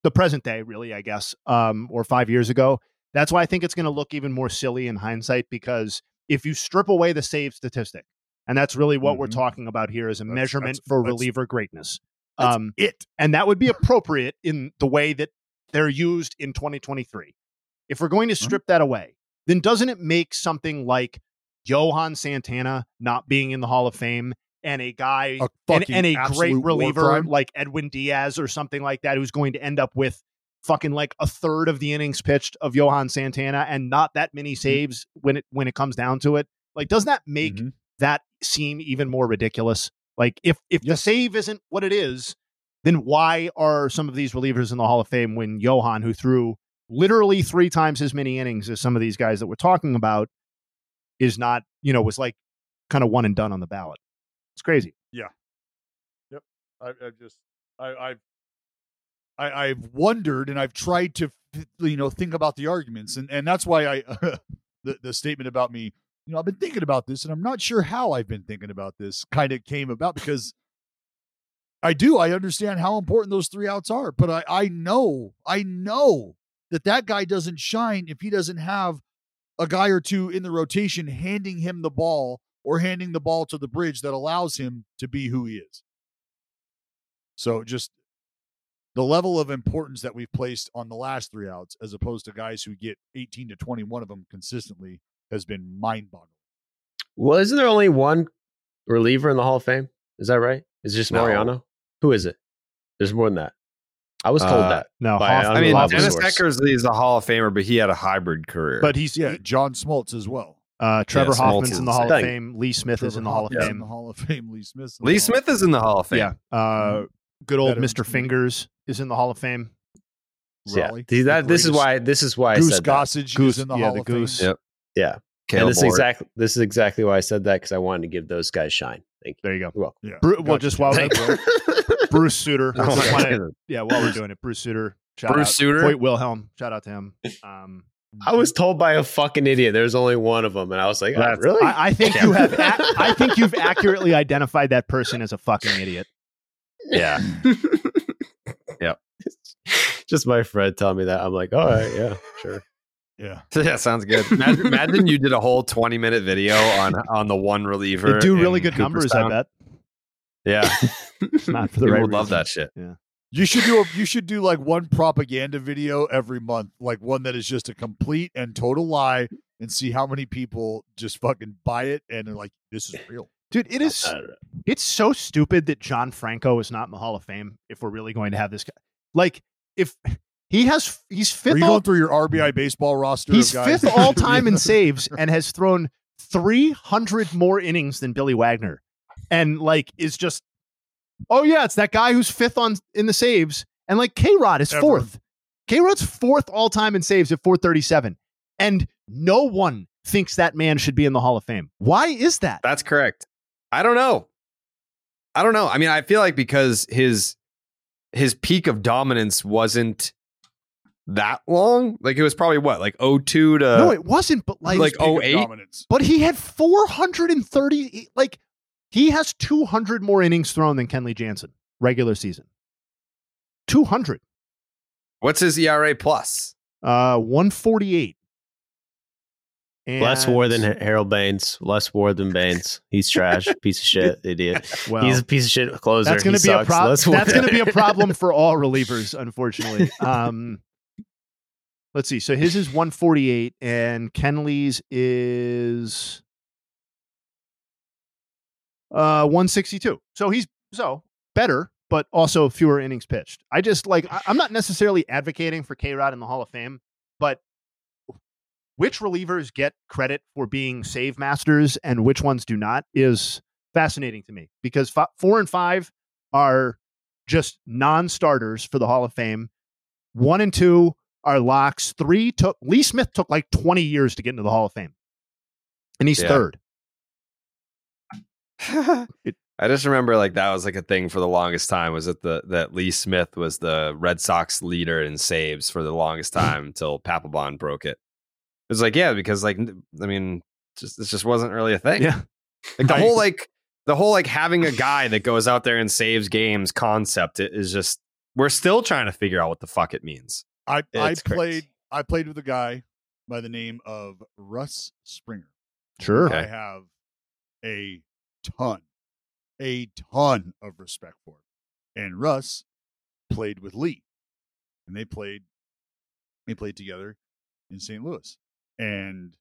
the present day really, I guess, um or 5 years ago. That's why I think it's going to look even more silly in hindsight because if you strip away the save statistic, and that's really what we're Mhm. talking about here is a That's- measurement that's- for that's- reliever greatness. Um it. and that would be appropriate in the way that they're used in 2023. If we're going to Mm-hmm. strip that away, then doesn't it make something like Johan Santana not being in the Hall of Fame and a guy A and, and a great reliever like Edwin Diaz or something like that who's going to end up with fucking like a third of the innings pitched of Johan Santana and not that many saves when it when it comes down to it. Like, doesn't that make that seem even more ridiculous? Like, if if the save isn't what it is, then why are some of these relievers in the Hall of Fame when Johan, who threw literally three times as many innings as some of these guys that we're talking about, is not, you know, was like kind of one and done on the ballot? It's crazy. Yeah. Yep. I, I've just I, I've I, I've wondered and I've tried to you know think about the arguments and and that's why I the the statement about me you know I've been thinking about this and I'm not sure how I've been thinking about this kind of came about because I do I understand how important those three outs are but I I know I know that that guy doesn't shine if he doesn't have a guy or two in the rotation handing him the ball or handing the ball to the bridge that allows him to be who he is. So just the level of importance that we've placed on the last three outs as opposed to guys who get 18 to 21 of them consistently has been mind boggling. Well, isn't there only one reliever in the Hall of Fame? Is that right? Is it just No. Mariano? Who is it? There's more than that. I was told Uh, that. no, Hoff- I mean, unreliable Dennis source. Eckersley is a Hall of Famer, but he had a hybrid career. But he's Yeah, John Smoltz as well. uh, Trevor Yeah, Hoffman's is in the the Hall of same. Fame. Lee Smith is in the Hall of Hoffman's Fame. The Hall of Fame. Lee Smith. Lee Smith is in the Hall of Fame. Yeah. Uh, good old Veterans Mr. Fingers is in the Hall of Fame. Yeah. Rollie, See, that, this is why this is why I Goose said that. Goose, is in the yeah, Hall the of Goose. Fame. Yep. Yeah. Cale and this is exactly this is exactly why I said that because I wanted to give those guys shine. Thank you. There you go. You're. Yeah. Bru- well, just while we're Bruce Sutter. Oh my yeah, while we're doing it, Bruce Sutter. Shout Bruce out. Sutter? Hoyt Wilhelm. Shout out to him. Um, I was told by a fucking idiot there's only one of them, and I was like, oh, really? I, I think you have. A- I think you've accurately identified that person as a fucking idiot. Yeah. yeah. Just my friend telling me that. I'm like, all right, yeah, sure. Yeah. Yeah, sounds good. Imagine, imagine you did a whole 20 minute video on on the one reliever. They do really good numbers. I bet. Yeah. Not for the People right. would love that shit. Yeah. You should do a, you should do like one propaganda video every month, like one that is just a complete and total lie, and see how many people just fucking buy it and are like, "This is real." Dude, it is. It's so stupid that John Franco is not in the Hall of Fame. If we're really going to have this guy, like, if he has, he's Are fifth. you all, going through your RBI baseball roster? He's of guys? fifth all time in saves and has thrown three hundred more innings than Billy Wagner, and like is just, oh yeah, it's that guy who's fifth on in the saves, and like K Rod is Ever. fourth. K Rod's fourth all time in saves at four thirty seven, and no one thinks that man should be in the Hall of Fame. Why is that? That's correct. I don't know. I don't know. I mean, I feel like because his his peak of dominance wasn't that long. Like it was probably what, like 02 to no, it wasn't. But like, like Peak of 08? dominance. But he had 430. Like he has 200 more innings thrown than Kenley Jansen regular season. 200. What's his ERA plus? Uh, 148. Less war than Harold Baines. Less war than Baines. He's trash. piece of shit. Idiot. Well, He's a piece of shit closer. That's going to be a problem. That's going to be a problem for all relievers, unfortunately. Um, let's see. So his is 148, and Kenley's is uh 162. So he's so better, but also fewer innings pitched. I just like I, I'm not necessarily advocating for K Rod in the Hall of Fame, but which relievers get credit for being save masters and which ones do not is fascinating to me because fi- four and five are just non-starters for the Hall of Fame. One and two are locks. Three took Lee Smith took like 20 years to get into the Hall of Fame. And he's Yeah. third. I just remember like that was like a thing for the longest time. Was that the that Lee Smith was the Red Sox leader in saves for the longest time until Papelbon broke it. It was like yeah, because like I mean, just this just wasn't really a thing. Yeah. like the whole like the whole like having a guy that goes out there and saves games concept is just we're still trying to figure out what the fuck it means. I I It's played crazy. I played with a guy by the name of Russ Springer. Sure. I have a ton, a ton of respect for him. And Russ played with Lee, and they played, they played together in St. Louis. And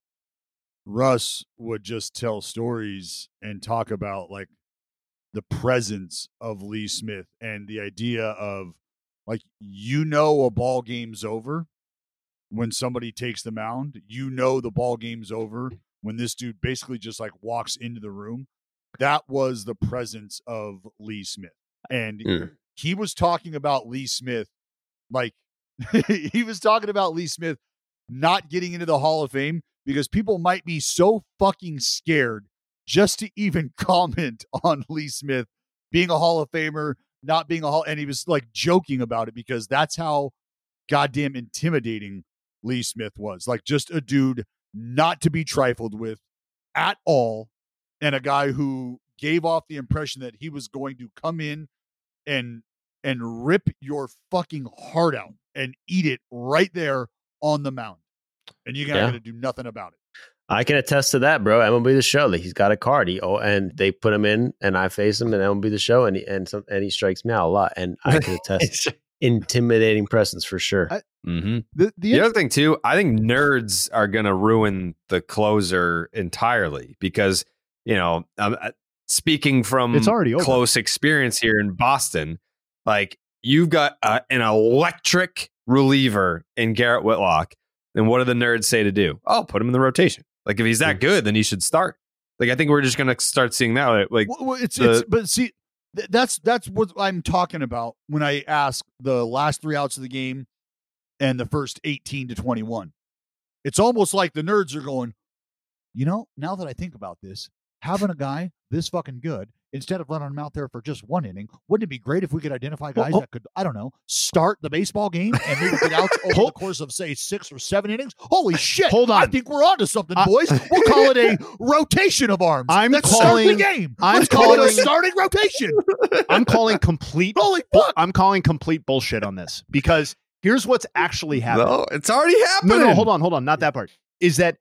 Russ would just tell stories and talk about like the presence of Lee Smith and the idea of Like you know a ball game's over when somebody takes the mound. You know the ball game's over when this dude basically just like walks into the room. That was the presence of Lee Smith. And Mm. he was talking about Lee Smith like he was talking about Lee Smith not getting into the Hall of Fame because people might be so fucking scared just to even comment on Lee Smith being a Hall of Famer, not being a Hall. And he was like joking about it because that's how goddamn intimidating Lee Smith was. Like just a dude not to be trifled with at all. And a guy who gave off the impression that he was going to come in and and rip your fucking heart out and eat it right there on the mound. And you're not Yeah. going to do nothing about it. I can attest to that, bro. MLB the show. Like he's got a card. He oh, and they put him in, and I face him, and MLB the show, and he, and some, and he strikes me out a lot. And I can attest, intimidating presence for sure. Mm-hmm. The, The other thing too, I think nerds are going to ruin the closer entirely because you know, um, uh, speaking from It's already over. close experience here in Boston, like you've got uh, an electric reliever in Garrett Whitlock, and what do the nerds say to do? Oh, put him in the rotation. Like if he's that good, then he should start. Like I think we're just going to start seeing that. Like well, it's, the- it's but see th- that's that's what I'm talking about when I ask the last three outs of the game and the first 18 to 21. It's almost like the nerds are going, you know, now that I think about this, having a guy this fucking good instead of running him out there for just one inning, wouldn't it be great if we could identify Well, guys oh- that could, I don't know, start the baseball game and maybe get out over the course of say six or seven innings? Holy shit! Hold on, I think we're onto something, I- boys. We'll call it a rotation of arms. I'm Let's start calling- the game. I'm Let's call it a starting rotation. I'm calling complete. Holy fuck! I'm calling complete bullshit on this because here's what's actually happening. no, it's already happening. No, no, hold on, hold on. Not that part. Is that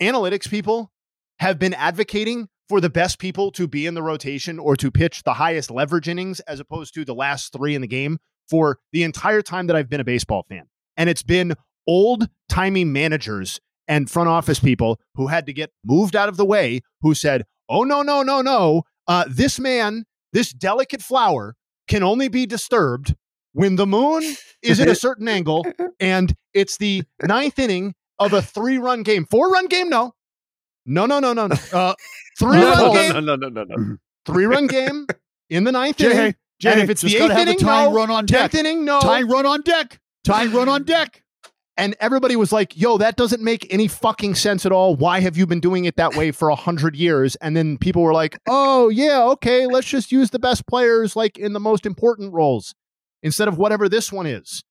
analytics people have been advocating for the best people to be in the rotation or to pitch the highest leverage innings as opposed to the last three in the game for the entire time that I've been a baseball fan. And it's been old timey managers and front office people who had to get moved out of the way who said, oh, no, no, no, no. Uh, this man, this delicate flower can only be disturbed when the moon is at a certain angle and it's the ninth inning of a three run game. Four run game? No. No, no, no, no, no. Uh, three no, run no, game. no, no, no, no, no. Three run game in the ninth Jay, inning. Jay, and if it's the eighth the inning, no. run on deck. Tenth inning, no. Tying run on deck. Tying run on deck. And everybody was like, yo, that doesn't make any fucking sense at all. Why have you been doing it that way for a hundred years? And then people were like, oh, yeah, okay, let's just use the best players like in the most important roles instead of whatever this one is.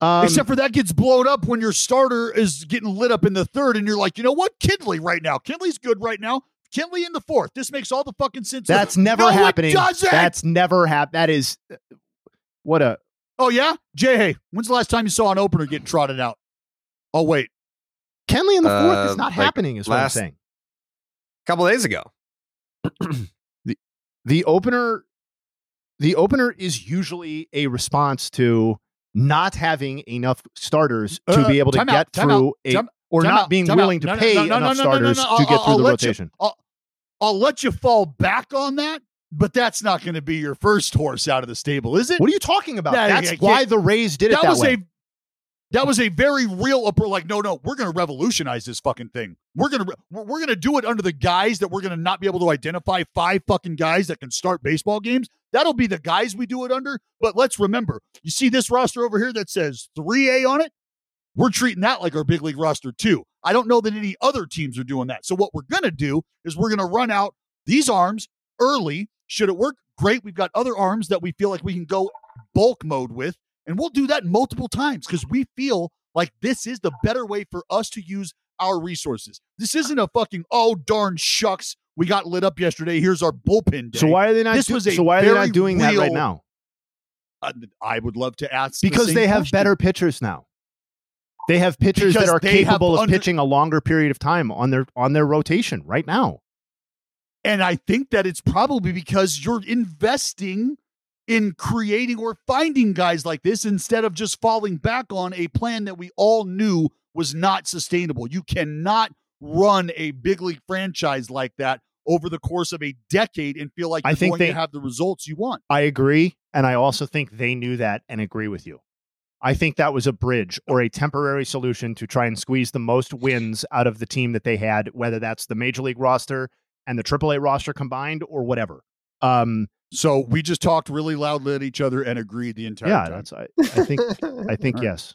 Um, Except for that gets blown up when your starter is getting lit up in the third, and you're like, you know what? Kenley right now. Kenley's good right now. Kenley in the fourth. This makes all the fucking sense. that's never No, it happening. doesn't! That's never happened. That is what a Oh yeah, Jay. Hey, when's the last time you saw an opener getting trotted out? Oh wait, Kenley in the fourth Uh, is not like happening, is what I'm last- saying. couple days ago. the the opener the opener is usually a response to not having enough starters to Uh, be able to time out, get through out, a time- or time not out, being willing to pay no, no, enough no, no, no, no, starters to get through the let you- rotation. I'll, I'll let you fall back on that, but that's not going to be your first horse out of the stable, is it? What are you talking about? Yeah, That's why the Rays did it that that, was way. a that was a very real upper like no no we're going to revolutionize this fucking thing we're going to we're, we're going to do it under the guise that we're going to not be able to identify five fucking guys that can start baseball games that'll be the guys we do it under but let's remember you see this roster over here that says 3a on it? We're treating that like our big league roster too. I don't know that any other teams are doing that. So what we're going to do is we're going to run out these arms early. Should it work? Great. We've got other arms that we feel like we can go bulk mode with and we'll do that multiple times because we feel like this is the better way for us to use our resources. This isn't a fucking, oh, darn shucks. We got lit up yesterday. Here's our bullpen day. so why are they not This do- was a so why are they not doing that right now? Uh, I would love to ask the Because same they have question. better pitchers now. They have pitchers Because that are capable of under- pitching a longer period of time on their on their rotation right now. And I think that it's probably because you're investing in creating or finding guys like this instead of just falling back on a plan that we all knew was not sustainable. You cannot run a big league franchise like that over the course of a decade and feel like I you're think going they- to have the results you want. I agree. And I also think they knew that and agree with you. I think that was a bridge or a temporary solution to try and squeeze the most wins out of the team that they had, whether that's the major league roster and the AAA roster combined or whatever. Um, So we just talked really loudly at each other and agreed the entire yeah, time. that's I, I think I think All right. yes.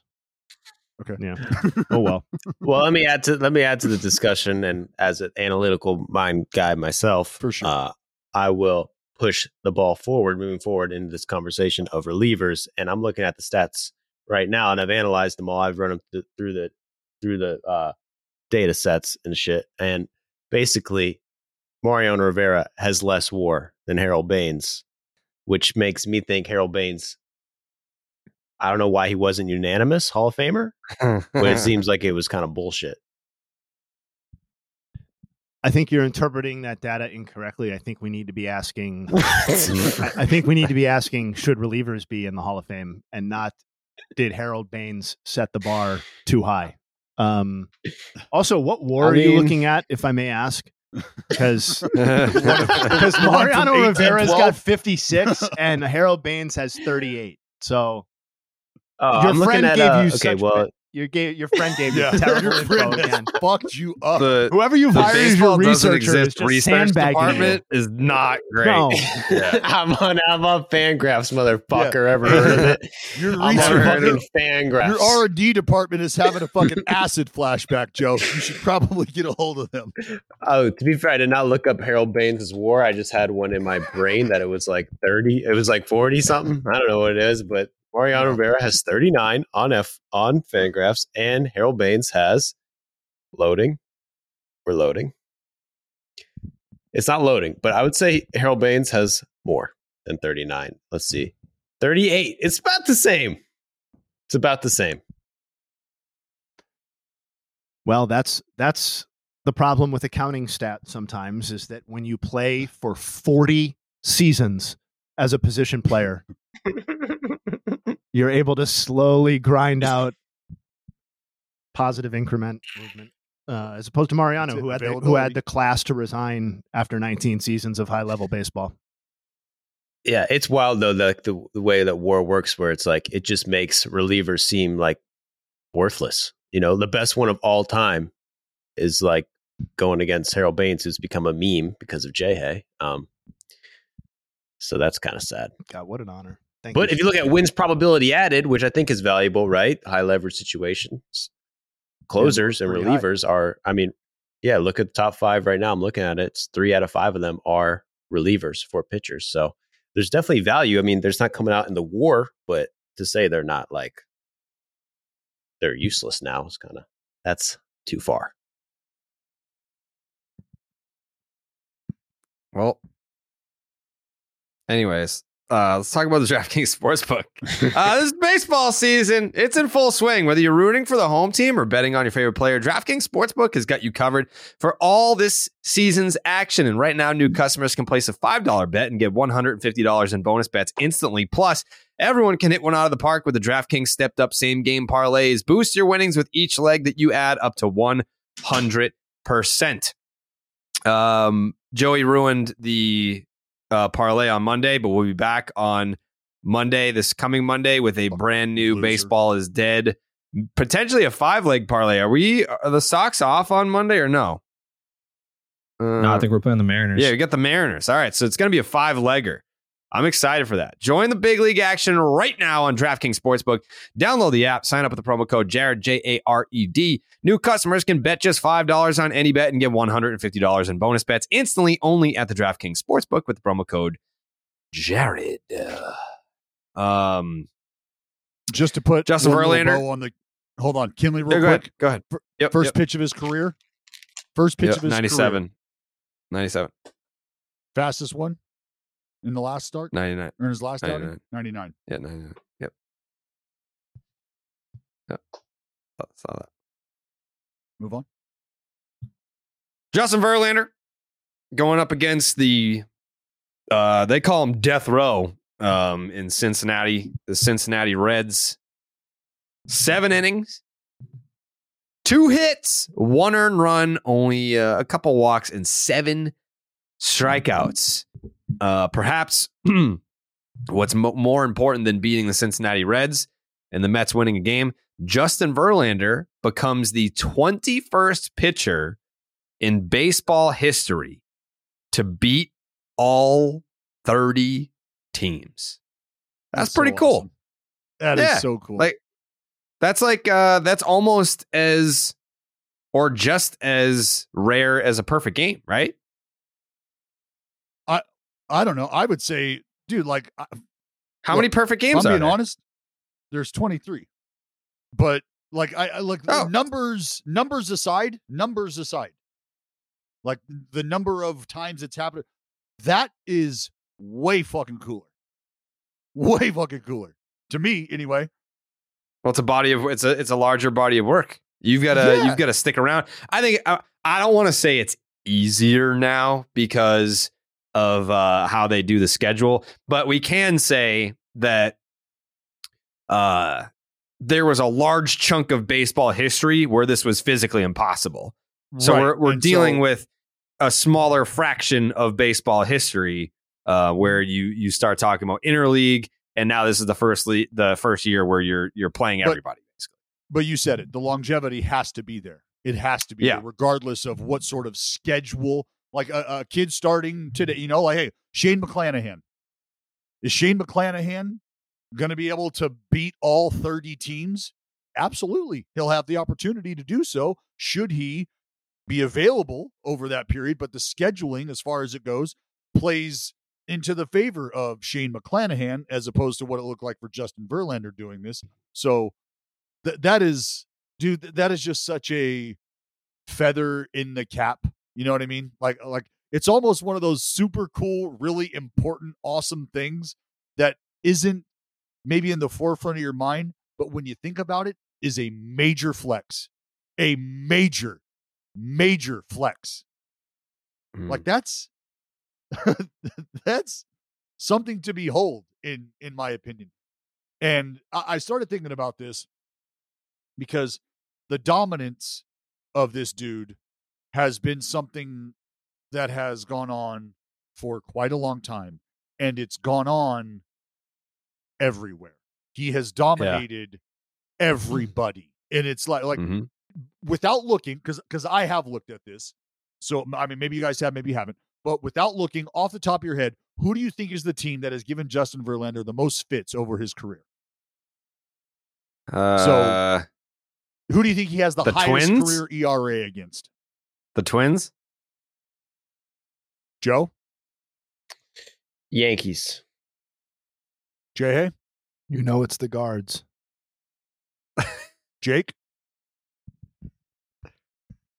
Okay. Yeah. Oh well. well, let me add to let me add to the discussion, and as an analytical mind guy myself, For sure. uh, I will push the ball forward, moving forward into this conversation of relievers. And I'm looking at the stats right now, and I've analyzed them all. I've run them th- through the through the uh, data sets and shit, and basically, Mariano Rivera has less WAR than Harold Baines, which makes me think Harold Baines. I don't know why he wasn't unanimous Hall of Famer, but it seems like it was kind of bullshit. I think you're interpreting that data incorrectly. I think we need to be asking. I, I think we need to be asking: Should relievers be in the Hall of Fame, and not did Harold Baines set the bar too high? Um, also, what war I are you looking at, if I may ask? Because because Mariano 18, Rivera's 12. got 56 and Harold Baines has 38. So Oh, your I'm friend at, gave uh, you okay, such well- your gave your friend gave Yeah, you terrible your friend has again. fucked you up. The, Whoever you've hired as your researcher is just research sandbagging you. is not great. No. Yeah. I'm on I'm on Fangraphs, motherfucker. Ever heard of it? Your I'm on research- fucking Fangraphs. Your R and D department is having a fucking acid flashback, Joe. You should probably get a hold of them. Oh, to be fair, I did not look up Harold Baines' war. I just had one in my brain that it was like 30, it was like 40 something. I don't know what it is, but Mariano Rivera has 39 on F on Fangraphs, and Harold Baines has loading. We're loading. It's not loading, but I would say Harold Baines has more than 39. Let's see. 38. It's about the same. It's about the same. Well, that's that's the problem with accounting stat sometimes is that when you play for 40 seasons as a position player, you're able to slowly grind out positive increment movement. Uh, as opposed to Mariano, who had the, who had the class to resign after 19 seasons of high level baseball. Yeah, it's wild though the, the the way that war works, where it's like it just makes relievers seem like worthless. You know, the best one of all time is like going against Harold Baines, who's become a meme because of Jay Hay. Um, so that's kind of sad. God, what an honor! Thank But if you look at wins probability added, which I think is valuable, right? High leverage situations, closers and pretty high. relievers are. I mean, yeah, look at the top five right now. I'm looking at it. It's three out of five of them are relievers for pitchers. So there's definitely value. I mean, there's not coming out in the WAR, but to say they're not like they're useless now is kind of that's too far. Well, anyways, uh, let's talk about the DraftKings Sportsbook. Uh, this is baseball season. It's in full swing. Whether you're rooting for the home team or betting on your favorite player, DraftKings Sportsbook has got you covered for all this season's action. And right now, new customers can place a $5 bet and get $150 in bonus bets instantly. Plus, everyone can hit one out of the park with the DraftKings stepped up same game parlays. Boost your winnings with each leg that you add up to 100%. Um, Joey ruined the uh, parlay on Monday, but we'll be back on Monday, this coming Monday, with a brand new Loser. baseball is dead, potentially a five leg parlay. Are we are the Sox off on Monday or no? Uh, No, I think we're playing the Mariners. yeah, we got the Mariners. All right, so it's going to be a five legger. I'm excited for that. Join the big league action right now on DraftKings Sportsbook. Download the app, sign up with the promo code Jared J A R E D. New customers can bet just five dollars on any bet and get 150 dollars in bonus bets instantly only at the DraftKings Sportsbook with the promo code Jared. Um, Just to put Justin Verlander. on the. Hold on, Kenley, real yeah, go quick. ahead. Go ahead. Yep, First yep, pitch of his career. First pitch yep, of his 97. career. 97. Fastest one in the last start 99. or in his last outing. 99. Ninety nine. Yeah, 99. Yep. Yep. Saw that. Move on. Justin Verlander going up against the uh they call him death row um in Cincinnati, the Cincinnati Reds. 7 innings, 2 hits, one earned run, only uh, a couple walks and 7 strikeouts. Uh, perhaps what's mo- more important than beating the Cincinnati Reds and the Mets winning a game, Justin Verlander becomes the 21st pitcher in baseball history to beat all 30 teams. That's, That's pretty so cool. awesome. That is Yeah, so cool. Like that's like uh that's almost as or just as rare as a perfect game, right? I don't know. I would say, dude, like How Look, many perfect games I'm being there? honest. There's 23, but like I, I like Oh. numbers. Numbers aside, numbers aside, like the number of times it's happened, that is way fucking cooler. Way fucking cooler to me, anyway. Well, it's a body of it's a it's a larger body of work. You've got to Yeah. you've got to stick around. I think I, I don't want to say it's easier now because of uh, how they do the schedule, but we can say that uh, there was a large chunk of baseball history where this was physically impossible. So Right, we're we're and dealing so- with a smaller fraction of baseball history uh, where you you start talking about interleague, and now this is the first le- the first year where you're you're playing But- everybody. But you said it. The longevity has to be there. It has to be Yeah. there, regardless of what sort of schedule. Like a, a kid starting today, you know, like hey, Shane McClanahan. Is Shane McClanahan going to be able to beat all 30 teams? Absolutely. He'll have the opportunity to do so should he be available over that period. But the scheduling, as far as it goes, plays into the favor of Shane McClanahan as opposed to what it looked like for Justin Verlander doing this. So th- that is, dude, th- that is just such a feather in the cap. You know what I mean? Like, like it's almost one of those super cool, really important, awesome things that isn't maybe in the forefront of your mind, but when you think about it, is a major flex, a major, major flex. Hmm. Like that's that's something to behold in in my opinion. And I, I started thinking about this because the dominance of this dude has been something that has gone on for quite a long time and it's gone on everywhere. He has dominated everybody. And it's like like Mhm. without looking cuz cuz I have looked at this. So I mean maybe you guys have maybe you haven't. But without looking off the top of your head, who do you think is the team that has given Justin Verlander the most fits over his career? Uh, Who do you think he has the, The highest Twins? career ERA against? The Twins. Joe? Yankees. Jay Hay? You know it's the guards. Jake?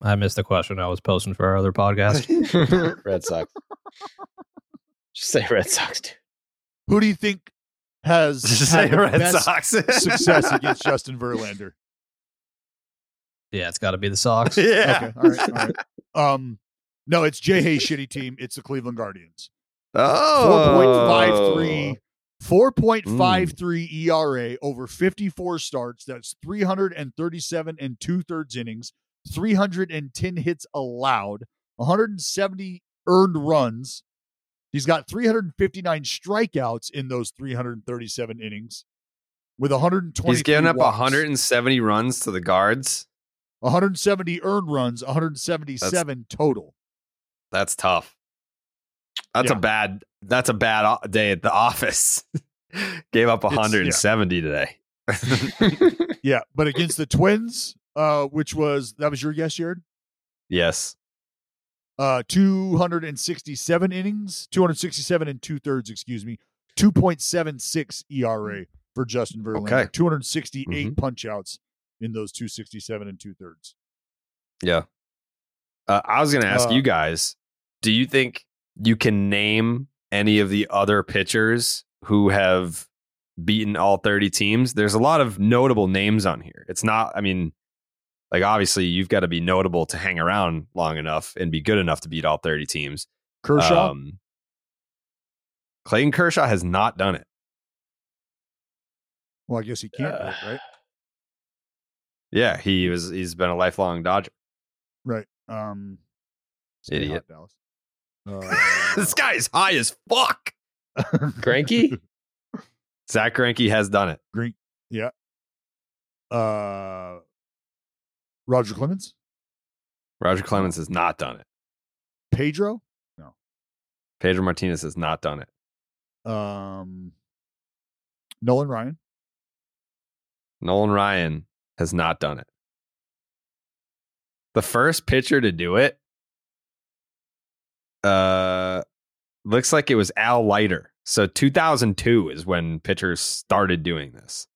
I missed the question I was posting for our other podcast. Red Sox. Just say Red Sox, dude. Who do you think has Just had say the Red best Sox. success against Justin Verlander? Yeah, it's got to be the Sox. Yeah. Okay, all right, all right. Um, no, it's Jay Hay's shitty team. It's the Cleveland Guardians. Oh, 4.53 4.53 ERA over 54 starts. That's 337 and two thirds innings, 310 hits allowed, 170 earned runs. He's got 359 strikeouts in those 337 innings with 120. He's given up walks. 170 runs to the guards. 170 earned runs, 177 total. That's tough. That's Yeah. a bad. That's a bad day at the office. Gave up It's- yeah. 170 today. Yeah, but against the Twins, uh, which was that was your guess, Jared? yes. Uh, 267 innings, 267 and two thirds, excuse me, 2.76 ERA for Justin Verlander. Okay. 268 punch outs in those 267 and two thirds. Yeah. Uh, I was going to ask Uh, you guys do you think you can name any of the other pitchers who have beaten all 30 teams? There's a lot of notable names on here. It's not, I mean, like obviously you've got to be notable to hang around long enough and be good enough to beat all 30 teams. Kershaw, Um, Clayton Kershaw has not done it. well, I guess he can't, do it, right? Yeah, he was. He's been a lifelong Dodger. Right. Um, Idiot. hot, Dallas. this guy is high as fuck. Granky? Zach Greinke has done it. Green, yeah. Uh, Roger Clemens, Roger Clemens has not done it. Pedro, No. Pedro Martinez has not done it. um, Nolan Ryan, Nolan Ryan has not done it. The first pitcher to do it uh looks like it was Al Leiter. So 2002 is when pitchers started doing this.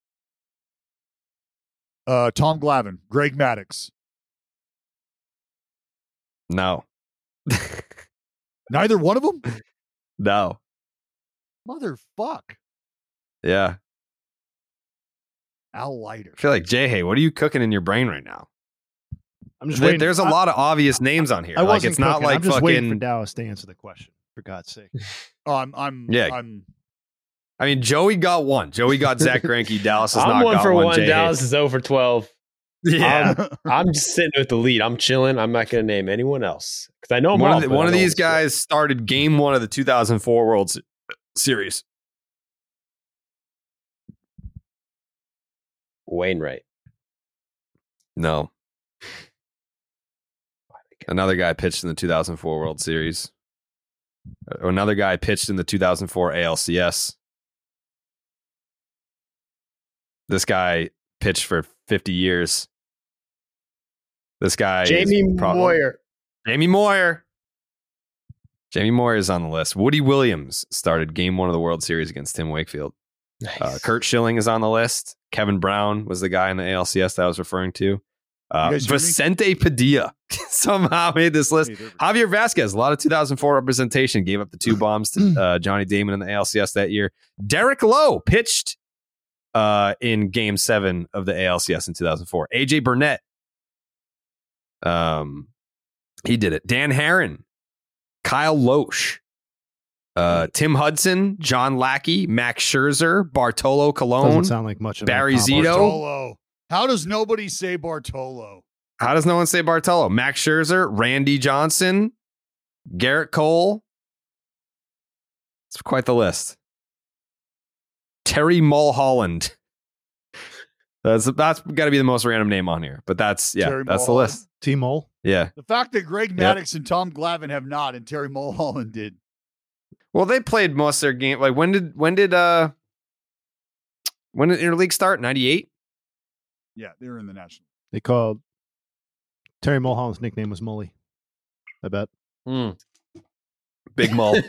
uh, Tom Glavine, Greg Maddux. No. Neither one of them. No. Motherfuck. Yeah. Al Leiter. I feel like Jay, hey, what are you cooking in your brain right now? I'm just There- waiting. There's a I- lot of obvious names on here. I like wasn't it's not cooking. like I'm just waiting for fucking Dallas to answer the question. For God's sake. Oh, I'm. I'm. Yeah. I'm. I mean, Joey got one. Joey got Zach Greinke. Dallas has I'm not one got for one. one. Jay Dallas Hayes. is 0 for 12. Yeah. I'm, I'm just sitting with the lead. I'm chilling. I'm not going to name anyone else because I know them one all, of, the- one of these guys started game one of the 2004 World uh, Series. Wainwright. No. Another guy pitched in the 2004 World Series. Uh, Another guy pitched in the 2004 ALCS. This guy pitched for 50 years. This guy, Jamie prob- Moyer. Jamie Moyer. Jamie Moyer is on the list. Woody Williams started game one of the World Series against Tim Wakefield. Uh, Curt Schilling is on the list. Kevin Brown was the guy in the ALCS that I was referring to. Uh, You guys hear me? Vicente Padilla somehow made this list. Hey, there we Javier Vazquez, a lot of 2004 representation, gave up the two bombs to uh, Johnny Damon in the ALCS that year. Derek Lowe pitched uh, in Game Seven of the ALCS in 2004. AJ Burnett, um, he did it. Dan Haren, Kyle Lohse, uh, Tim Hudson, John Lackey, Max Scherzer, Bartolo Colon, Doesn't sound like much of Barry. Zito. Bartolo. How does nobody say Bartolo? How does no one say Bartolo? Max Scherzer, Randy Johnson, Gerrit Cole. It's quite the list. Terry Mulholland. That's that's got to be the most random name on here, but that's yeah, Terry that's the list. T Mole. Yeah. The fact that Greg Maddux and Tom Glavine have not, and Terry Mulholland did. Well, they played most of their game. Like when did when did uh when did interleague start? Ninety eight. Yeah, they were in the national. They called Terry Mulholland's nickname was Mully. I bet. Big Mull.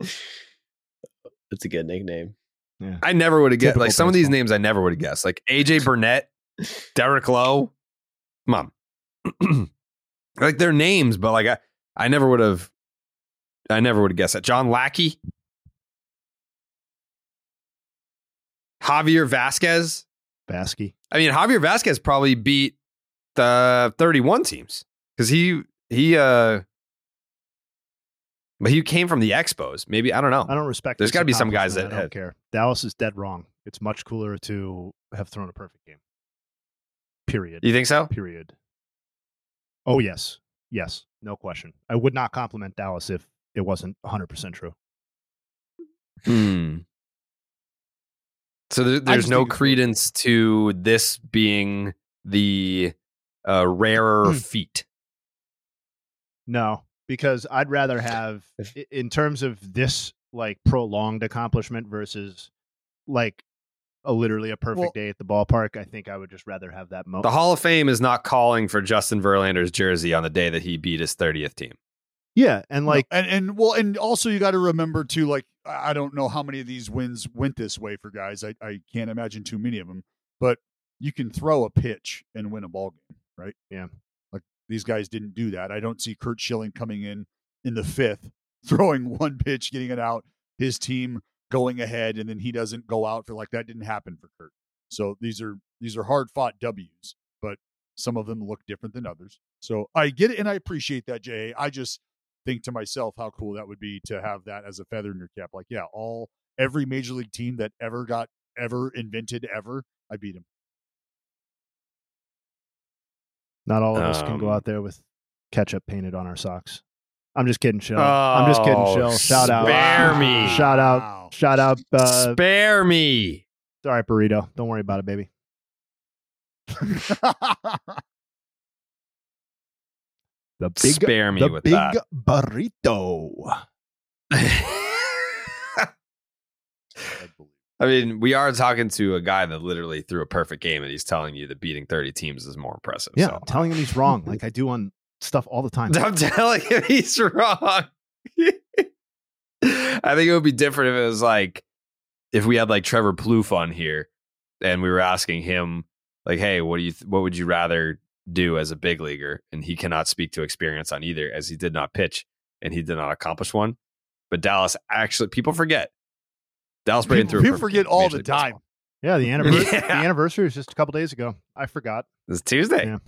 That's a good nickname. Yeah. I never would have guessed. Typical Like some of these names, I never would have guessed. Like AJ Burnett, Derek Lowe. Come on, like their names, but like I, I never would have. I never would have guessed that. John Lackey, Javier Vazquez. Vazquez. I mean, Javier Vazquez probably beat the 31 teams because he he uh, but he came from the Expos. Maybe I don't know. I don't respect. There's got to be some guys that. I don't have, care. Dallas is dead wrong. It's much cooler to have thrown a perfect game. Period. You think so? Period. Oh yes, yes, no question. I would not compliment Dallas if it wasn't 100 percent true. Hmm. So there, there's no credence to this being the uh, rarer feat. No, because I'd rather have, in terms of this like prolonged accomplishment versus like a literally a perfect Well- day at the ballpark. I think I would just rather have that moment. The Hall of Fame is not calling for Justin Verlander's jersey on the day that he beat his 30th team. Yeah, and like and and well, and also you got to remember too. Like I I don't know how many of these wins went this way for guys. I I can't imagine too many of them. But you can throw a pitch and win a ball game, right? Yeah. Like these guys didn't do that. I don't see Curt Schilling coming in in the fifth, throwing one pitch, getting it out, his team going ahead, and then he doesn't go out for like that. Didn't happen for Curt. So these are these are hard fought W's, but some of them look different than others. So I get it, and I appreciate that, Jay. I just think to myself how cool that would be to have that as a feather in your cap. Like, yeah, all every major league team that ever got ever invented ever, I beat him. not all of us can go Um, out there with ketchup painted on our socks. I'm just kidding, Shell. I'm just kidding, Oh, Shell. Shout out. spare me. Shout out. Shout out. Uh, Spare me. Sorry, burrito. Don't worry about it, baby. The big Spare me the with big that. burrito. I mean, we are talking to a guy that literally threw a perfect game, and he's telling you that beating 30 teams is more impressive. Yeah, So. I'm telling him he's wrong, like I do on stuff all the time. I'm telling him he's wrong. I think it would be different if it was like if we had like Trevor Plouffe on here and we were asking him like, "Hey, what do you th- what would you rather do as a big leaguer?" And he cannot speak to experience on either, as he did not pitch and he did not accomplish one. But Dallas actually, people forget Dallas Braden People, threw. people forget all the time. Baseball. Yeah, the anniversary. Yeah. The anniversary was just a couple days ago. I forgot. It's Tuesday. Yeah.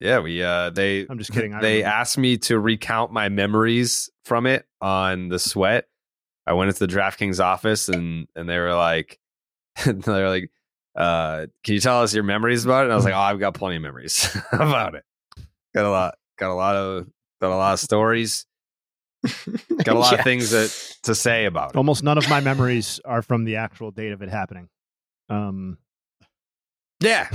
Yeah, we uh they I'm just kidding. I they remember. asked me to recount my memories from it on the sweat. I went into the DraftKings office and and they were like they were like uh can you tell us your memories about it? And I was like, "Oh, I've got plenty of memories about it. Got a lot got a lot of got a lot of stories. Got a lot of things that to say about it. Almost none of my memories are from the actual date of it happening. Um, Yeah.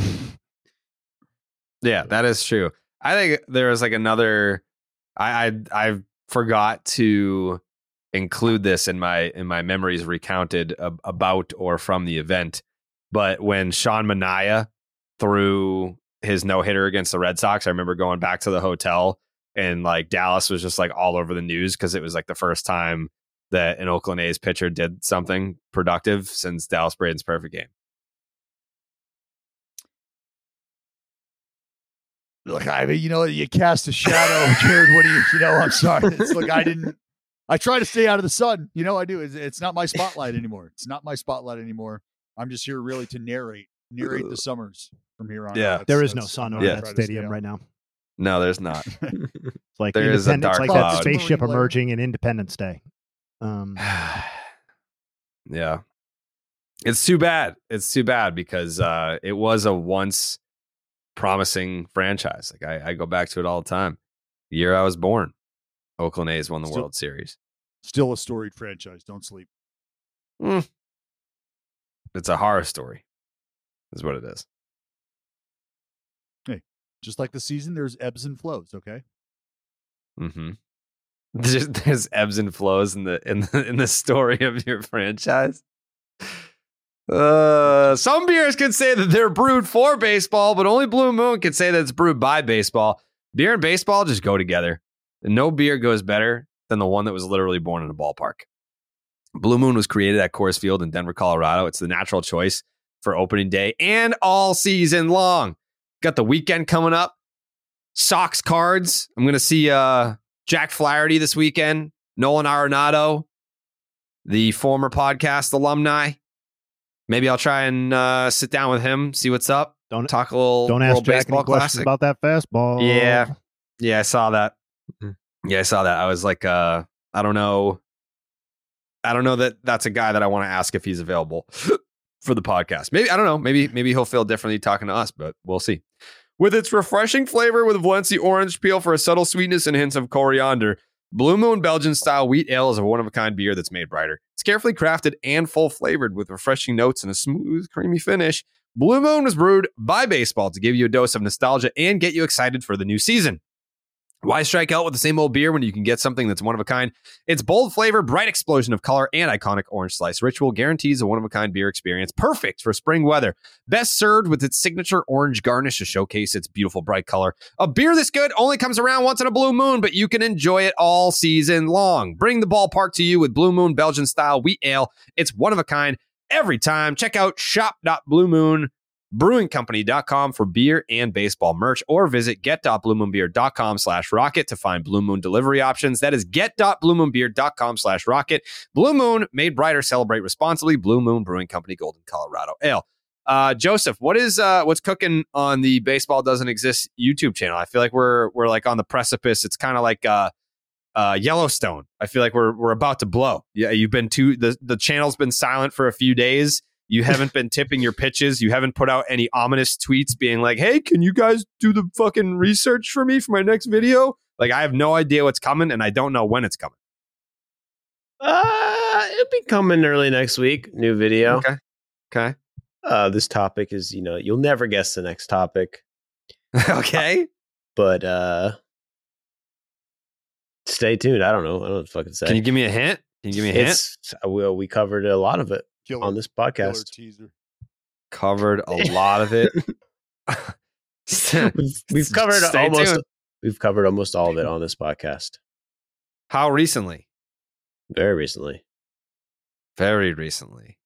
Yeah, that is true. I think there was like another I I I forgot to include this in my in my memories recounted ab- about or from the event. But when Sean Manaea threw his no hitter against the Red Sox, I remember going back to the hotel and like Dallas was just like all over the news because it was like the first time that an Oakland A's pitcher did something productive since Dallas Braden's perfect game. Look, I mean, you know, you cast a shadow, Jared. What do you, you know? I'm sorry. It's look, I didn't. I try to stay out of the sun. You know, I do. It's, it's not my spotlight anymore. It's not my spotlight anymore. I'm just here really to narrate, narrate the summers from here on. Yeah. out. there That's- is no sun over I that try to stay stadium right now. No, there's not. It's like There is a Independence, dark like that spaceship Marine layer. emerging in Independence Day. Um, yeah. It's too bad. It's too bad because uh, it was a once promising franchise. Like I, I go back to it all the time. The year I was born, Oakland A's won the Still- World Series. Still a storied franchise. Don't sleep. It's a horror story, is what it is. Hey, just like the season, there's ebbs and flows. Okay. Mm-hmm. There's, there's ebbs and flows in the in the in the story of your franchise. Uh, some beers can say that they're brewed for baseball, but only Blue Moon can say that it's brewed by baseball. Beer and baseball just go together. And no beer goes better than the one that was literally born in a ballpark. Blue Moon was created at Coors Field in Denver, Colorado. It's the natural choice for opening day and all season long. Got the weekend coming up. Sox cards. I'm going to see uh, Jack Flaherty this weekend. Nolan Arenado, the former podcast alumni. Maybe I'll try and uh, sit down with him, see what's up. Don't talk a little don't ask Jack Baseball any questions Classic. about that fastball. Yeah. Yeah, I saw that. Yeah, I saw that. I was like, uh, I don't know. I don't know that that's a guy that I want to ask if he's available for the podcast. Maybe I don't know. Maybe maybe he'll feel differently talking to us, but we'll see. With its refreshing flavor with Valencia orange peel for a subtle sweetness and hints of coriander, Blue Moon Belgian style wheat ale is a one of a kind beer that's made brighter. It's carefully crafted and full flavored with refreshing notes and a smooth, creamy finish. Blue Moon was brewed by baseball to give you a dose of nostalgia and get you excited for the new season. Why strike out with the same old beer when you can get something that's one of a kind? Its bold flavor, bright explosion of color, and iconic orange slice ritual guarantees a one of a kind beer experience perfect for spring weather. Best served with its signature orange garnish to showcase its beautiful bright color. A beer this good only comes around once in a blue moon, but you can enjoy it all season long. Bring the ballpark to you with Blue Moon Belgian style wheat ale. It's one of a kind every time. Check out shop.bluemoon brewingcompany.com for beer and baseball merch or visit get.bluemoonbeer.com slash rocket to find blue moon delivery options that is get.bluemoonbeer.com slash rocket blue moon made brighter celebrate responsibly blue moon brewing company golden colorado ale uh, joseph what is uh, what's cooking on the baseball doesn't exist youtube channel i feel like we're we're like on the precipice it's kind of like uh uh, Yellowstone. I feel like we're we're about to blow. Yeah, you've been too the the channel's been silent for a few days. You haven't been tipping your pitches. You haven't put out any ominous tweets being like, "Hey, can you guys do the fucking research for me for my next video?" Like I have no idea what's coming, and I don't know when it's coming. Uh, it'll be coming early next week. New video. Okay. Okay. Uh, this topic is, you know, you'll never guess the next topic, okay. but uh, stay tuned. I don't know. I don't know what to fucking say. Can you give me a hint? Can you give me a hint? It's, well, we covered a lot of it Killer, on this podcast. teaser. Covered a lot of it. we've, we've covered Stay almost. tuned. We've covered almost all of it on this podcast. How recently? Very recently. Very recently.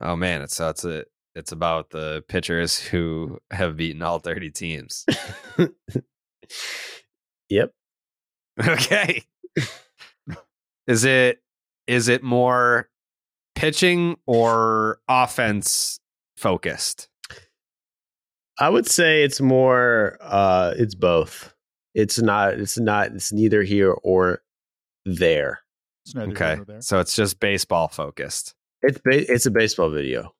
Oh man, it's so it's a it's about the pitchers who have beaten all 30 teams. Yep. Okay. is it is it more pitching or offense focused? I would say it's more uh it's both. It's not it's not it's neither here or there. It's neither here Okay. nor there. So it's just baseball focused. It's ba- it's a baseball video.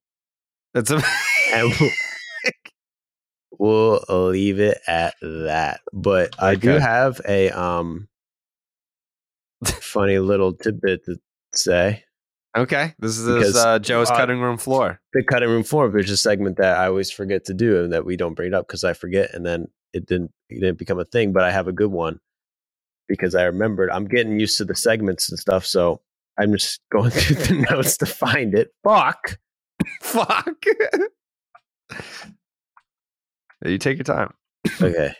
It's a And we'll, we'll leave it at that. But I do have a um funny little tidbit to say. Okay. This is Because, uh, Joe's uh, cutting room floor. The cutting room floor, which is a segment that I always forget to do and that we don't bring it up because I forget and then it didn't it didn't become a thing. But I have a good one because I remembered. I'm getting used to the segments and stuff, so I'm just going through the notes to find it. Fuck. Fuck. you take your time. Okay.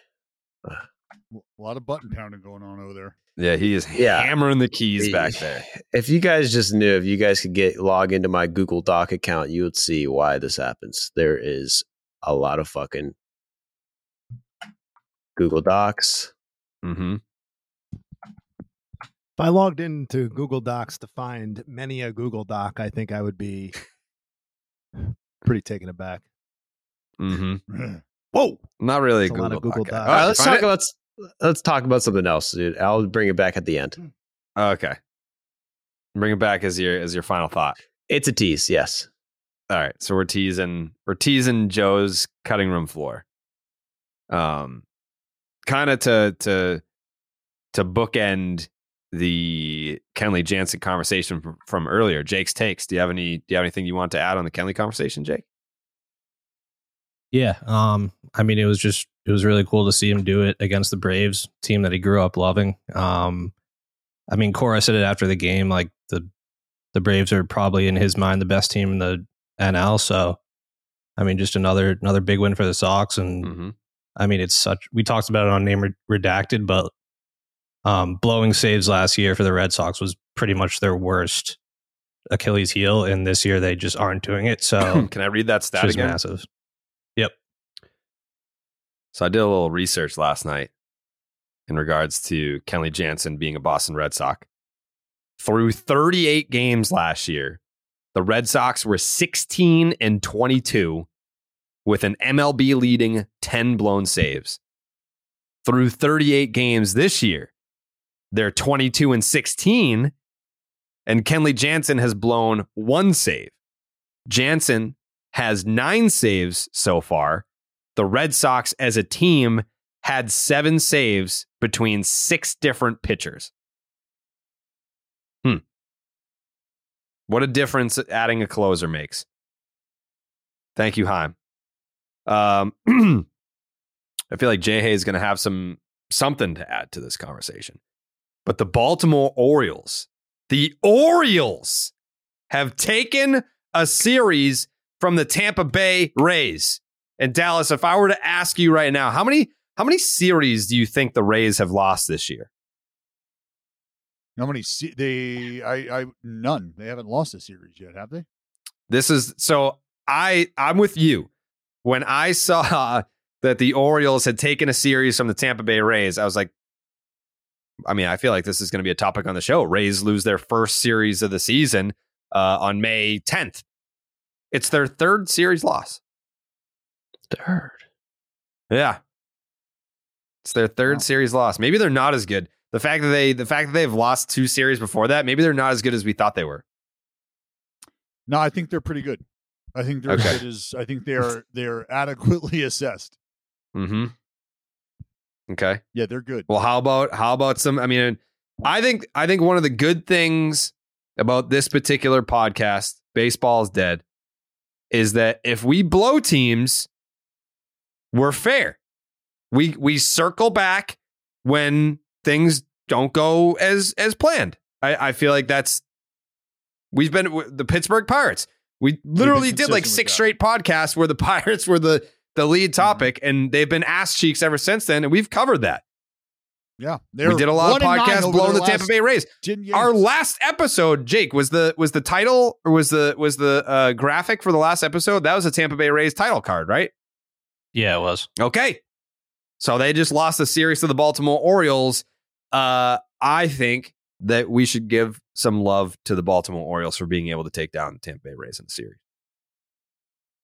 A lot of button pounding going on over there. Yeah, he is Yeah. hammering the keys back there. If you guys just knew, if you guys could get log into my Google Doc account, you would see why this happens. There is a lot of fucking Google Docs. Mm-hmm. If I logged into Google Docs to find many a Google Doc, I think I would be pretty taken aback. Mm-hmm. Whoa. Not really a It's a lot Google, of Google Doc. Docs. All right, let's talk it? about let's talk about something else, dude. I'll bring it back at the end. Okay. Bring it back as your as your final thought. It's a tease, yes. All right. So we're teasing we're teasing Joe's cutting room floor. Um kind of to to to bookend the Kenley Jansen conversation from, from earlier. Jake's takes. Do you have any do you have anything you want to add on the Kenley conversation, Jake? Yeah. Um, I mean, it was just it was really cool to see him do it against the Braves, team that he grew up loving. Um, I mean, Cora said it after the game, like the the Braves are probably in his mind the best team in the NL. So, I mean, just another another big win for the Sox, and Mm-hmm. I mean, it's such. We talked about it on name redacted, but um, blowing saves last year for the Red Sox was pretty much their worst Achilles heel, and this year they just aren't doing it. So Can I read that stat again? massive. So I did a little research last night in regards to Kenley Jansen being a Boston Red Sox. Through 38 games last year, the Red Sox were 16 and 22 with an MLB leading 10 blown saves. Through 38 games this year, they're 22 and 16 and Kenley Jansen has blown one save. Jansen has 9 saves so far the Red Sox as a team had seven saves between six different pitchers. Hmm. What a difference adding a closer makes. Thank you, Heim. Um, I feel like Jayhay is going to have some something to add to this conversation. But the Baltimore Orioles, the Orioles have taken a series from the Tampa Bay Rays. And Dallas, if I were to ask you right now, how many how many series do you think the Rays have lost this year? How many? Se- they, I, I, none. They haven't lost a series yet, have they? This is so I I'm with you. When I saw that the Orioles had taken a series from the Tampa Bay Rays, I was like, I mean, I feel like this is going to be a topic on the show. Rays lose their first series of the season uh, on May 10th. It's their third series loss. Third. Yeah. It's their third series loss. Maybe they're not as good. The fact that they the fact that they've lost two series before that, maybe they're not as good as we thought they were. No, I think they're pretty good. I think they're Okay. good as I think they are. They're adequately assessed. Mm-hmm. Okay. Yeah, they're good. Well, how about how about some? I mean, I think I think one of the good things about this particular podcast, baseball is dead, is that if we blow teams, we're fair. We we circle back when things don't go as as planned. I, I feel like that's we've been the Pittsburgh Pirates. We literally did like six straight podcasts where the Pirates were the the lead Mm-hmm. topic, and they've been ass cheeks ever since then, and we've covered that. Yeah, we did a lot of podcasts blowing the Tampa Bay Rays. Our last episode, Jake, was the was the title or was the was the uh, graphic for the last episode? That was a Tampa Bay Rays title card, right? Yeah, it was. Okay. So they just lost a series to the Baltimore Orioles. Uh, I think that we should give some love to the Baltimore Orioles for being able to take down the Tampa Bay Rays in the series.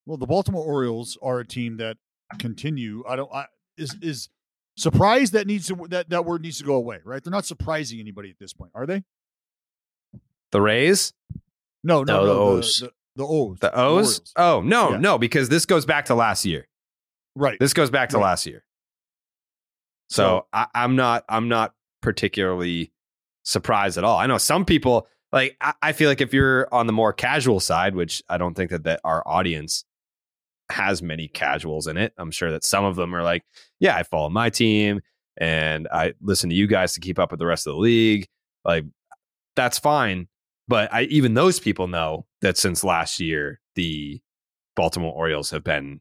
Well, the Baltimore Orioles are a team that continue. I don't. I, is is surprised that needs to that that word needs to go away. Right? They're not surprising anybody at this point, are they? The Rays? No, no, No, no. the O's. The, the O's. The O's? Orioles. Oh, no, Yeah. no, because this goes back to last year. Right. This goes back to Right. last year. So, So- I, I'm not I'm not particularly surprised at all. I know some people like I, I feel like if you're on the more casual side, which I don't think that, that our audience has many casuals in it. I'm sure that some of them are like, yeah, I follow my team and I listen to you guys to keep up with the rest of the league. Like that's fine. But I even those people know that since last year, the Baltimore Orioles have been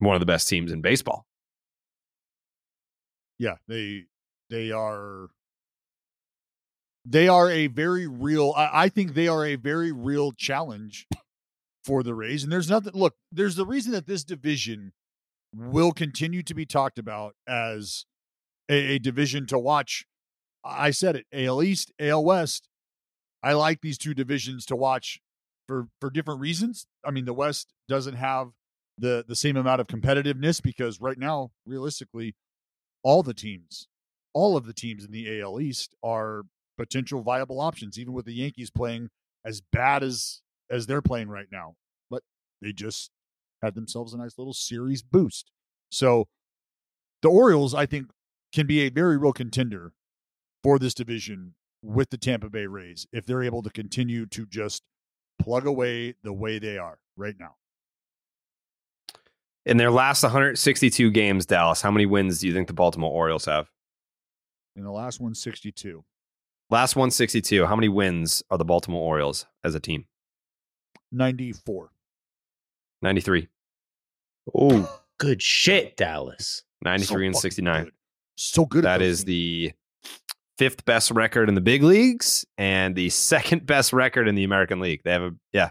one of the best teams in baseball. Yeah, they they are they are a very real. I, I think they are a very real challenge for the Rays. And there's nothing. Look, there's the reason that this division will continue to be talked about as a, a division to watch. I said it: AL East, AL West. I like these two divisions to watch for for different reasons. I mean, the West doesn't have the the same amount of competitiveness because right now, realistically, all the teams, all of the teams in the AL East are potential viable options, even with the Yankees playing as bad as as they're playing right now. But they just had themselves a nice little series boost. So the Orioles, I think, can be a very real contender for this division with the Tampa Bay Rays if they're able to continue to just plug away the way they are right now. In their last 162 games, Dallas, how many wins do you think the Baltimore Orioles have? In the last one, 62. Last 162, how many wins are the Baltimore Orioles as a team? 94. 93. Oh, good shit, Dallas. 93 and 69. good. So good. at That those is teams. the fifth best record in the big leagues and the second best record in the American League. They have a, yeah.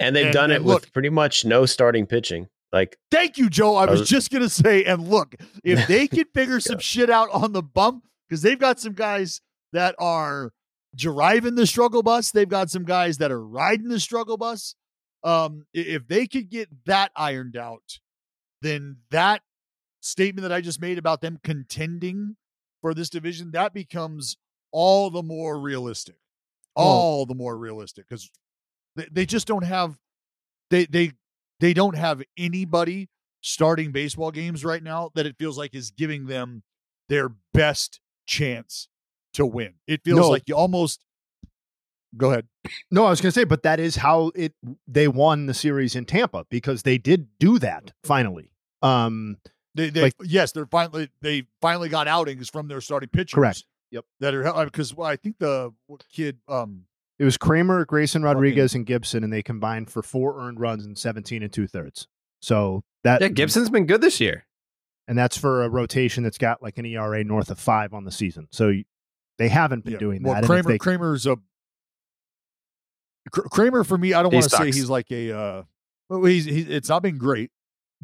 And they've And- done it and with pretty much no starting pitching. Like Thank you, Joe. I was just gonna say, and look, if they can figure some shit out on the bump, because they've got some guys that are driving the struggle bus, they've got some guys that are riding the struggle bus. Um, if they could get that ironed out, then that statement that I just made about them contending for this division, that becomes all the more realistic. All the more realistic because they, they just don't have they they they don't have anybody starting baseball games right now that it feels like is giving them their best chance to win. It feels No. like you almost go ahead. No, I was going to say, but that is how it they won the series in Tampa because they did do that finally. Um, They, they Like- yes, they're finally they finally got outings from their starting pitchers. Correct. Yep. That are because well, I think the kid um it was Kremer, Grayson Rodriguez, and Gibson, and they combined for four earned runs in 17 and two thirds. So that Yeah, Gibson's been good this year. and that's for a rotation that's got like an ERA north of five on the season. So they haven't been yeah. doing well, that. Kremer they- Kremer's a Kremer for me. I don't want to say he's like a. uh well, he's, he's it's not been great,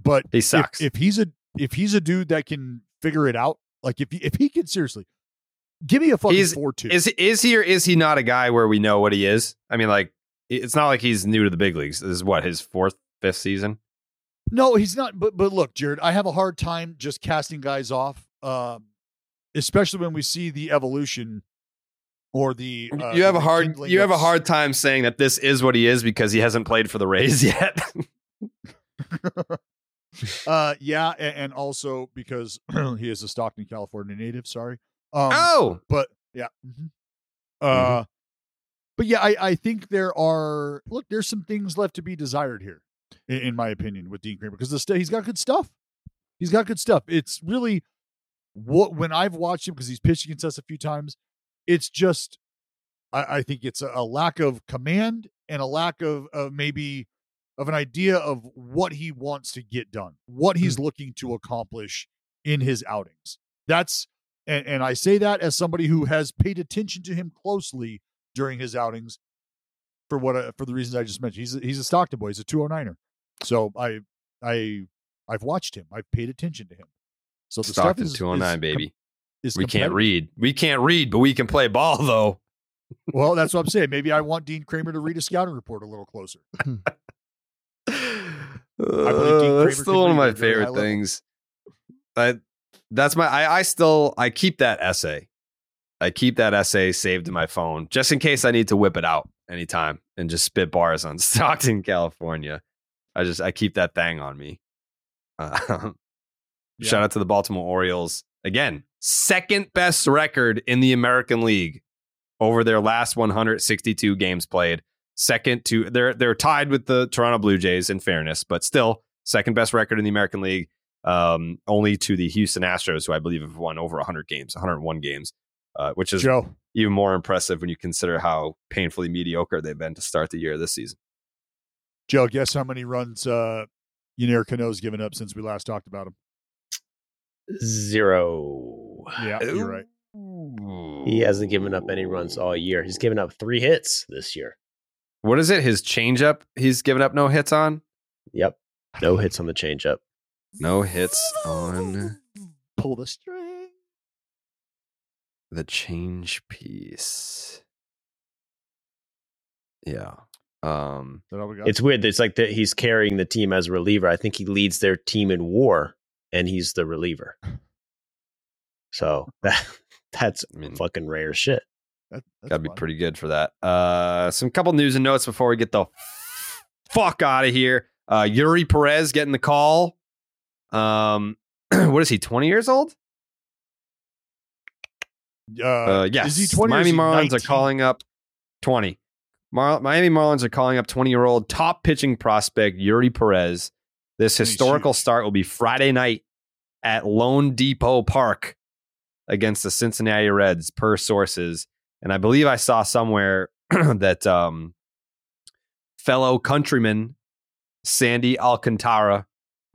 but He if- sucks. If, he's a if he's a dude that can figure it out, like if he, if he can seriously give me a fucking He's- four two. Is is he or is he not a guy where we know what he is? I mean, like it's not like he's new to the big leagues. This is what his fourth, fifth season. No, he's not. But but look, Jared, I have a hard time just casting guys off, um, especially when we see the evolution or the. Uh, you have a hard you have a hard time saying that this is what he is because he hasn't played for the Rays yet. Uh, yeah, and, and also because he is a Stockton, California native. Sorry. Um, oh, but yeah. mhm. Uh, but yeah, I I think there are look. There's some things left to be desired here, in, in my opinion, with Dean Kremer because the st- he's got good stuff. He's got good stuff. It's really what when I've watched him because he's pitched against us a few times. It's just I, I think it's a, a lack of command and a lack of, of maybe of an idea of what he wants to get done, what he's looking to accomplish in his outings. That's and, and I say that as somebody who has paid attention to him closely during his outings for what I, for the reasons I just mentioned. He's a, he's a Stockton boy. He's a 209er. So I I I've watched him. I've paid attention to him. So the stuff Stockton is, 209, is baby. is we can't read. We can't read, but we can play ball though. Well, that's what I'm saying. Maybe I want Dean Kremer to read a scouting report a little closer. Uh, that's still one of my at a very high favorite things. I that's my I, I still I keep that essay. I keep that essay saved in my phone just in case I need to whip it out anytime and just spit bars on Stockton, California. I just I keep that thing on me. Uh, Shout out to the Baltimore Orioles again, second best record in the American League over their last 162 games played. Second to they're they're tied with the Toronto Blue Jays in fairness, but still second best record in the American League. Um, only to the Houston Astros, who I believe have won over 100 games, 101 games, uh, which is Joe. even more impressive when you consider how painfully mediocre they've been to start the year this season. Joe, guess how many runs uh Yennier Cano's given up since we last talked about him? Zero. Yeah, you're right. He hasn't given up any runs all year. He's given up three hits this year. What is it? His changeup? He's given up no hits on. Yep. No hits on the changeup. No hits on Pull the string. the change piece. Yeah. Um that all we got? It's weird. It's like that he's carrying the team as a reliever. I think he leads their team in WAR, and he's the reliever. So that that's fucking rare shit. That, gotta be pretty good for that. Uh some couple news and notes before we get the fuck out of here. Uh Eury Perez getting the call. Um what is he, 20 years old? Uh, Uh, yes. Is he 20 or Miami Marlins 19? are calling up 20. Mar- Miami Marlins are calling up 20 year old top pitching prospect Eury Perez. This historical start will be Friday night at loanDepot Park against the Cincinnati Reds, per sources. And I believe I saw somewhere that um, fellow countryman Sandy Alcantara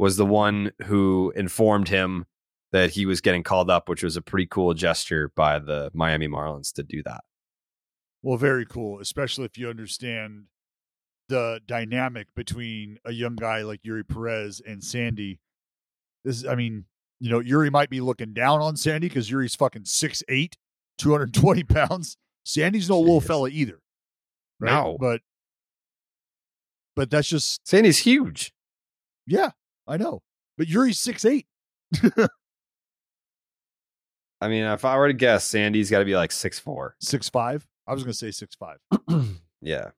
was the one who informed him that he was getting called up, which was a pretty cool gesture by the Miami Marlins to do that. Well, very cool, especially if you understand the dynamic between a young guy like Eury Perez and Sandy. This, I mean, you know, Eury might be looking down on Sandy because Eury's fucking 6'8, 220 pounds. Sandy's no little fella either. Right? No. But but that's just Sandy's huge. Yeah, I know. But Eury's six eight. I mean, if I were to guess, Sandy's got to be like six four. 6'5. I was gonna say six five. Yeah.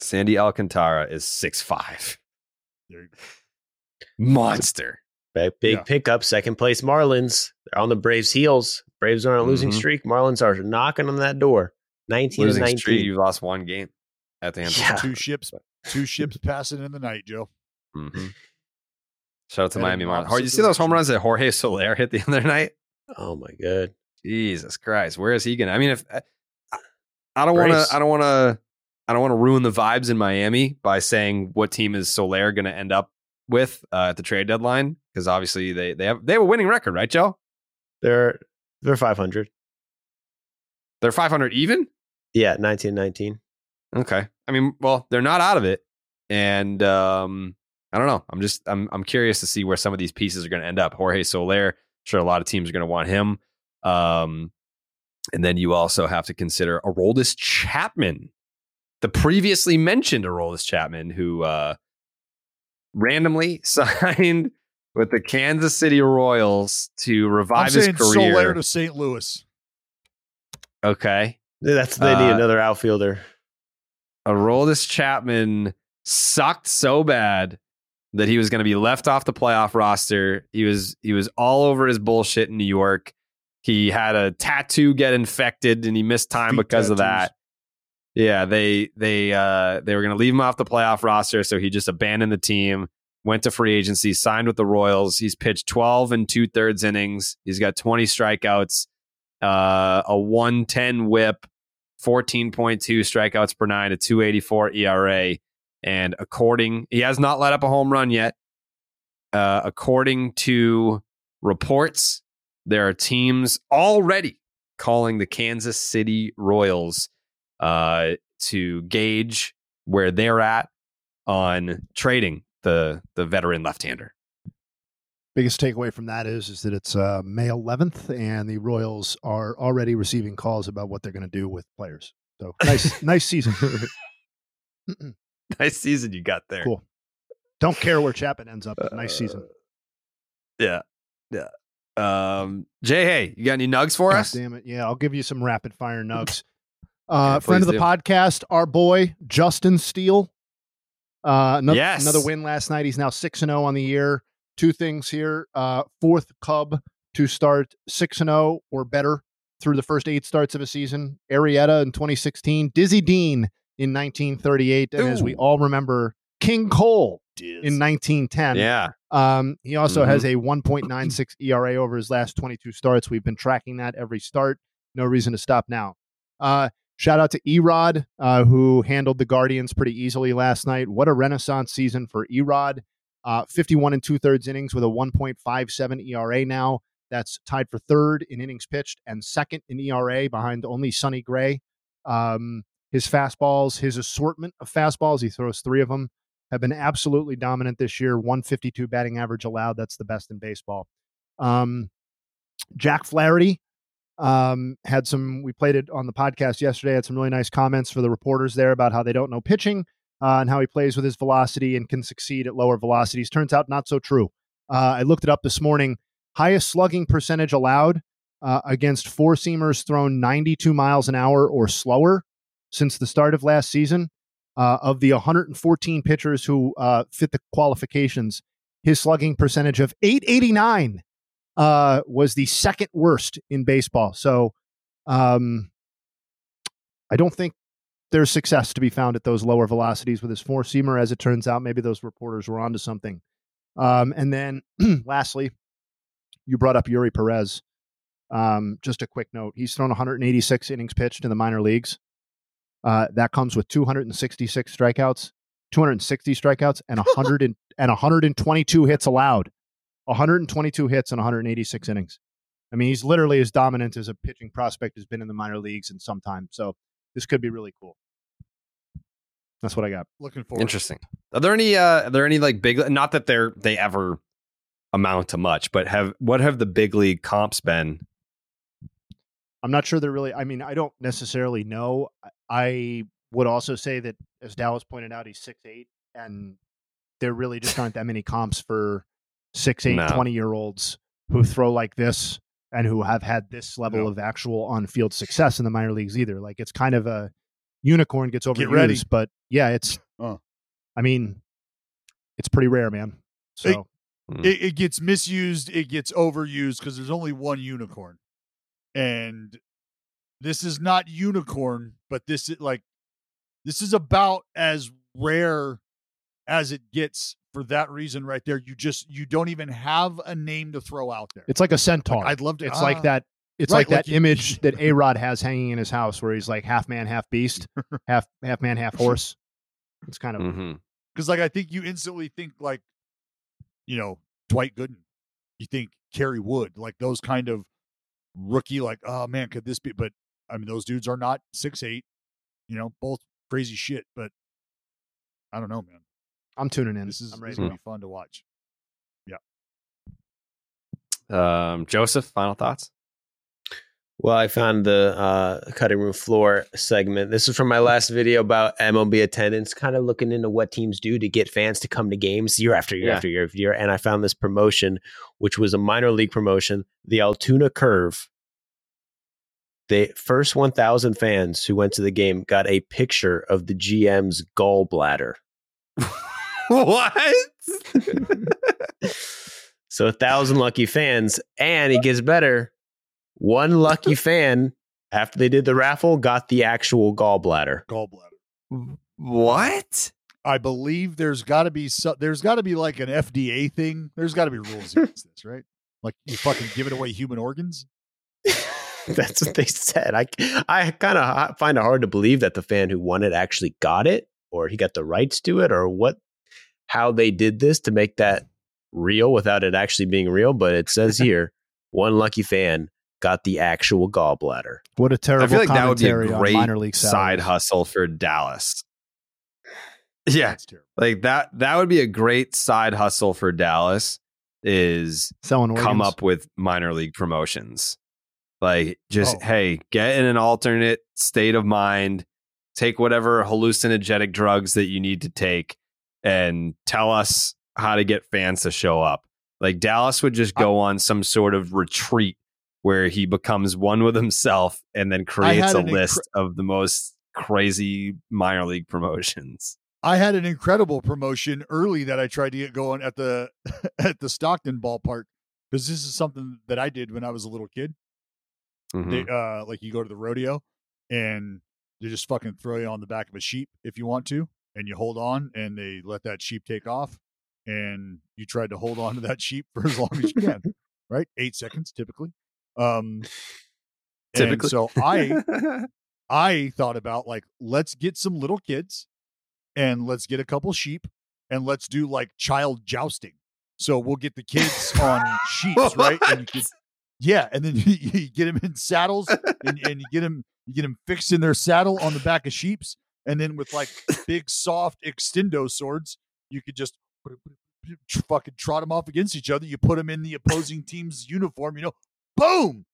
Sandy Alcantara is six five. There you go. Monster. Big, big Yeah. pickup, second place Marlins. They're on the Braves' heels. Braves are on a losing Mhm. streak. Marlins are knocking on that door. 19 Losing 19. streak, you lost one game at the end. Yeah. Two ships, two ships passing in the night, Joe. Mm-hmm. Shout out to Miami in Marlins. Oh, you see those home runs that Jorge Soler hit the other night? Oh my god. Jesus Christ, where is he gonna? I mean, if I- I don't want to, I don't want to, I don't want to ruin the vibes in Miami by saying what team is Soler going to end up with uh, at the trade deadline because obviously they they have they have a winning record, right, Joe? They're they're 500. They're 500 even. Yeah, 19 19. Okay, I mean, well, they're not out of it, and um, I don't know. I'm just I'm I'm curious to see where some of these pieces are going to end up. Jorge Soler, sure, a lot of teams are going to want him. Um, and then you also have to consider Aroldis Chapman, the previously mentioned Aroldis Chapman, who uh, randomly signed with the Kansas City Royals to I'm revive his saying career. Soler to St. Louis. okay, That's they need Uh, another outfielder. Aroldis Chapman sucked so bad that he was going to be left off the playoff roster. He was he was all over his bullshit in New York. He had a tattoo get infected and he missed time Feet because of that. Yeah, they they uh they were going to leave him off the playoff roster, so he just abandoned the team. Went to free agency, signed with the Royals. He's pitched 12 and two thirds innings. He's got 20 strikeouts, uh, a 110 whip, 14.2 strikeouts per nine, a 284 ERA. And according, he has not let up a home run yet. Uh, according to reports, there are teams already calling the Kansas City Royals uh, to gauge where they're at on trading the the veteran left-hander. Biggest takeaway from that is is that it's uh, May 11th, and the Royals are already receiving calls about what they're going to do with players. So nice, nice season. nice season you got there. Cool. Don't care where Chapman ends up. Nice season. Yeah, yeah. Um, Jay, hey, you got any nugs for God us? damn it! Yeah, I'll give you some rapid fire nugs. Uh, Yeah, friend of the do. podcast, our boy Justin Steele. Uh, another, Yes. another win last night. He's now six and zero on the year. Two things here: uh, fourth Cub to start six and zero or better through the first eight starts of a season. Arrieta in 2016, Dizzy Dean in 1938, and as we all remember, King Cole in 1910. Yeah. Um, he also Mhm. has a 1.96 ERA over his last 22 starts. We've been tracking that every start. No reason to stop now. Uh, shout out to Erod, uh, who handled the Guardians pretty easily last night. What a renaissance season for Erod. Uh, 51 and two thirds innings with a 1.57 ERA now. That's tied for third in innings pitched and second in ERA behind only Sonny Gray. Um, his fastballs, his assortment of fastballs, he throws three of them, have been absolutely dominant this year. 152 batting average allowed. That's the best in baseball. Um, Jack Flaherty um, had some, we played it on the podcast yesterday, had some really nice comments for the reporters there about how they don't know pitching uh, and how he plays with his velocity and can succeed at lower velocities. Turns out not so true. Uh, I looked it up this morning. Highest slugging percentage allowed uh, against four seamers thrown 92 miles an hour or slower since the start of last season. Uh, of the 114 pitchers who uh, fit the qualifications, his slugging percentage of 889 uh, was the second worst in baseball. So um, I don't think there's success to be found at those lower velocities with his four seamer. As it turns out, maybe those reporters were onto something. Um, and then lastly, you brought up Eury Perez. Um, just a quick note: he's thrown 186 innings pitched in the minor leagues. Uh, that comes with 266 strikeouts, 260 strikeouts, and 100 and, and 122 hits allowed. 122 hits and 186 innings. I mean, he's literally as dominant as a pitching prospect has been in the minor leagues in some time. So this could be really cool. That's what I got. Looking forward. Interesting. Are there any uh are there any like big not that they're they ever amount to much, but have what have the big league comps been? I'm not sure they're really. I mean, I don't necessarily know. I- I would also say that, as Dallas pointed out, he's six eight, and there really just aren't that many comps for six eight No. 20 year olds who throw like this and who have had this level No. of actual on field success in the minor leagues either. Like it's kind of a unicorn gets overused, Get ready. but yeah, it's. Uh. I mean, it's pretty rare, man. So It, it gets misused. It gets overused because there's only one unicorn, and this is not unicorn, but this is like this is about as rare as it gets for that reason right there. You just you don't even have a name to throw out there. It's like a centaur. I'd love to- It's ah. like that. It's Right, like that like you- image that A Rod has hanging in his house, where he's like half man, half beast, half half man, half horse. It's kind of Mm-hmm. because like I think you instantly think like, you know, Dwight Gooden. You think Kerry Wood, like those kind of rookie, like, oh man, could this be? But I mean, those dudes are not six eight. You know, both crazy shit. But I don't know, man. I'm tuning in. This is I'm this ready is gonna be fun to watch. Yeah. Um Joseph, final thoughts? Well, I found the uh, cutting room floor segment. This is from my last video about MLB attendance, kind of looking into what teams do to get fans to come to games year after year Yeah. after year after year. And I found this promotion, which was a minor league promotion, the Altoona Curve. The first 1,000 fans who went to the game got a picture of the GM's gallbladder. what? So a thousand lucky fans, and it gets better. One lucky fan after they did the raffle got the actual gallbladder. Gallbladder. What? I believe there's got to be so, there's got to be like an FDA thing. There's got to be rules against this, right? Like you fucking giving away human organs. That's what they said. I I kind of find it hard to believe that the fan who won it actually got it, or he got the rights to it, or what, how they did this to make that real without it actually being real. But it says here, one lucky fan got the actual gallbladder. What a terrible I feel like that would be a great minor league side hustle for Dallas. Yeah, like that. That would be a great side hustle for Dallas. Is Selling come up with minor league promotions. Like just Oh. hey, get in an alternate state of mind. Take whatever hallucinogenic drugs that you need to take, and tell us how to get fans to show up. Like Dallas would just go on some sort of retreat where he becomes one with himself and then creates a incre- list of the most crazy minor league promotions. I had an incredible promotion early that I tried to get going at the at the Stockton ballpark because this is something that I did when I was a little kid. Mhm. They uh like you go to the rodeo and they just fucking throw you on the back of a sheep if you want to, and you hold on and they let that sheep take off, and you tried to hold on to that sheep for as long as you can, right? Eight seconds typically. Um, and so I I thought about like let's get some little kids and let's get a couple sheep and let's do like child jousting. So we'll get the kids on sheeps, right? And you could, yeah, and then you, you get them in saddles and, and you get them you get them fixed in their saddle on the back of sheeps, and then with like big soft extendo swords, you could just fucking trot them off against each other. You put them in the opposing team's uniform, you know, boom,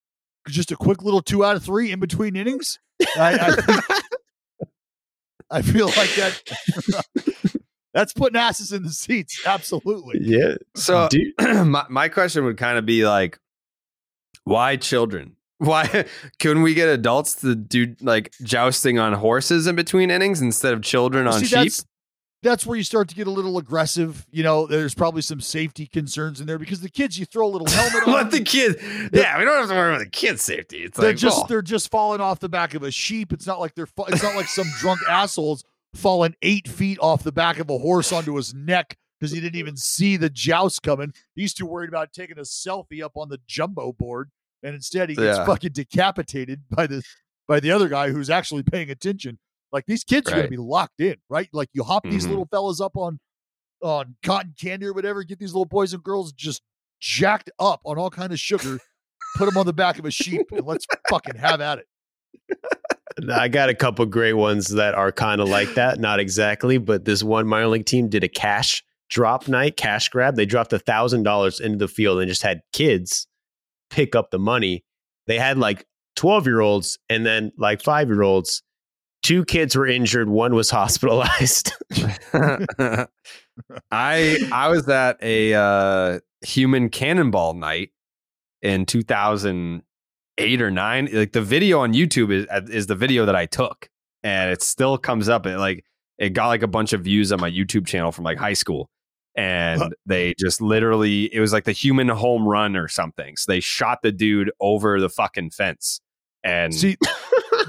just a quick little two out of three in between innings. I, I, I feel like that. That's putting asses in the seats. Absolutely. Yeah. So Dude. my, my question would kind of be like, why children? Why couldn't we get adults to do like jousting on horses in between innings instead of children on See, sheep? That's, that's where you start to get a little aggressive. You know, there's probably some safety concerns in there because the kids, you throw a little helmet on. Let the kid. Yeah, we don't have to worry about the kid's safety. It's they're like just they're just falling off the back of a sheep. It's not like they're fa- it's not like some drunk assholes falling eight feet off the back of a horse onto his neck because he didn't even see the joust coming. He's too worried about taking a selfie up on the jumbo board, and instead he gets Yeah. fucking decapitated by the by the other guy who's actually paying attention. Like these kids are gonna be locked in, right? Like you hop these Mhm. little fellas up on on cotton candy or whatever, get these little boys and girls just jacked up on all kind of sugar, put them on the back of a sheep, and let's fucking have at it. I got a couple great ones that are kind of like that. Not exactly, but this one minor league team did a cash drop night, cash grab. They dropped a thousand dollars into the field and just had kids pick up the money. They had like 12 year olds and then like five year olds. Two kids were injured, one was hospitalized. I I was at a uh, human cannonball night in 2008 or 9 like the video on YouTube is is the video that I took and it still comes up and like it got like a bunch of views on my YouTube channel from like high school and they just literally it was like the human home run or something so they shot the dude over the fucking fence and See,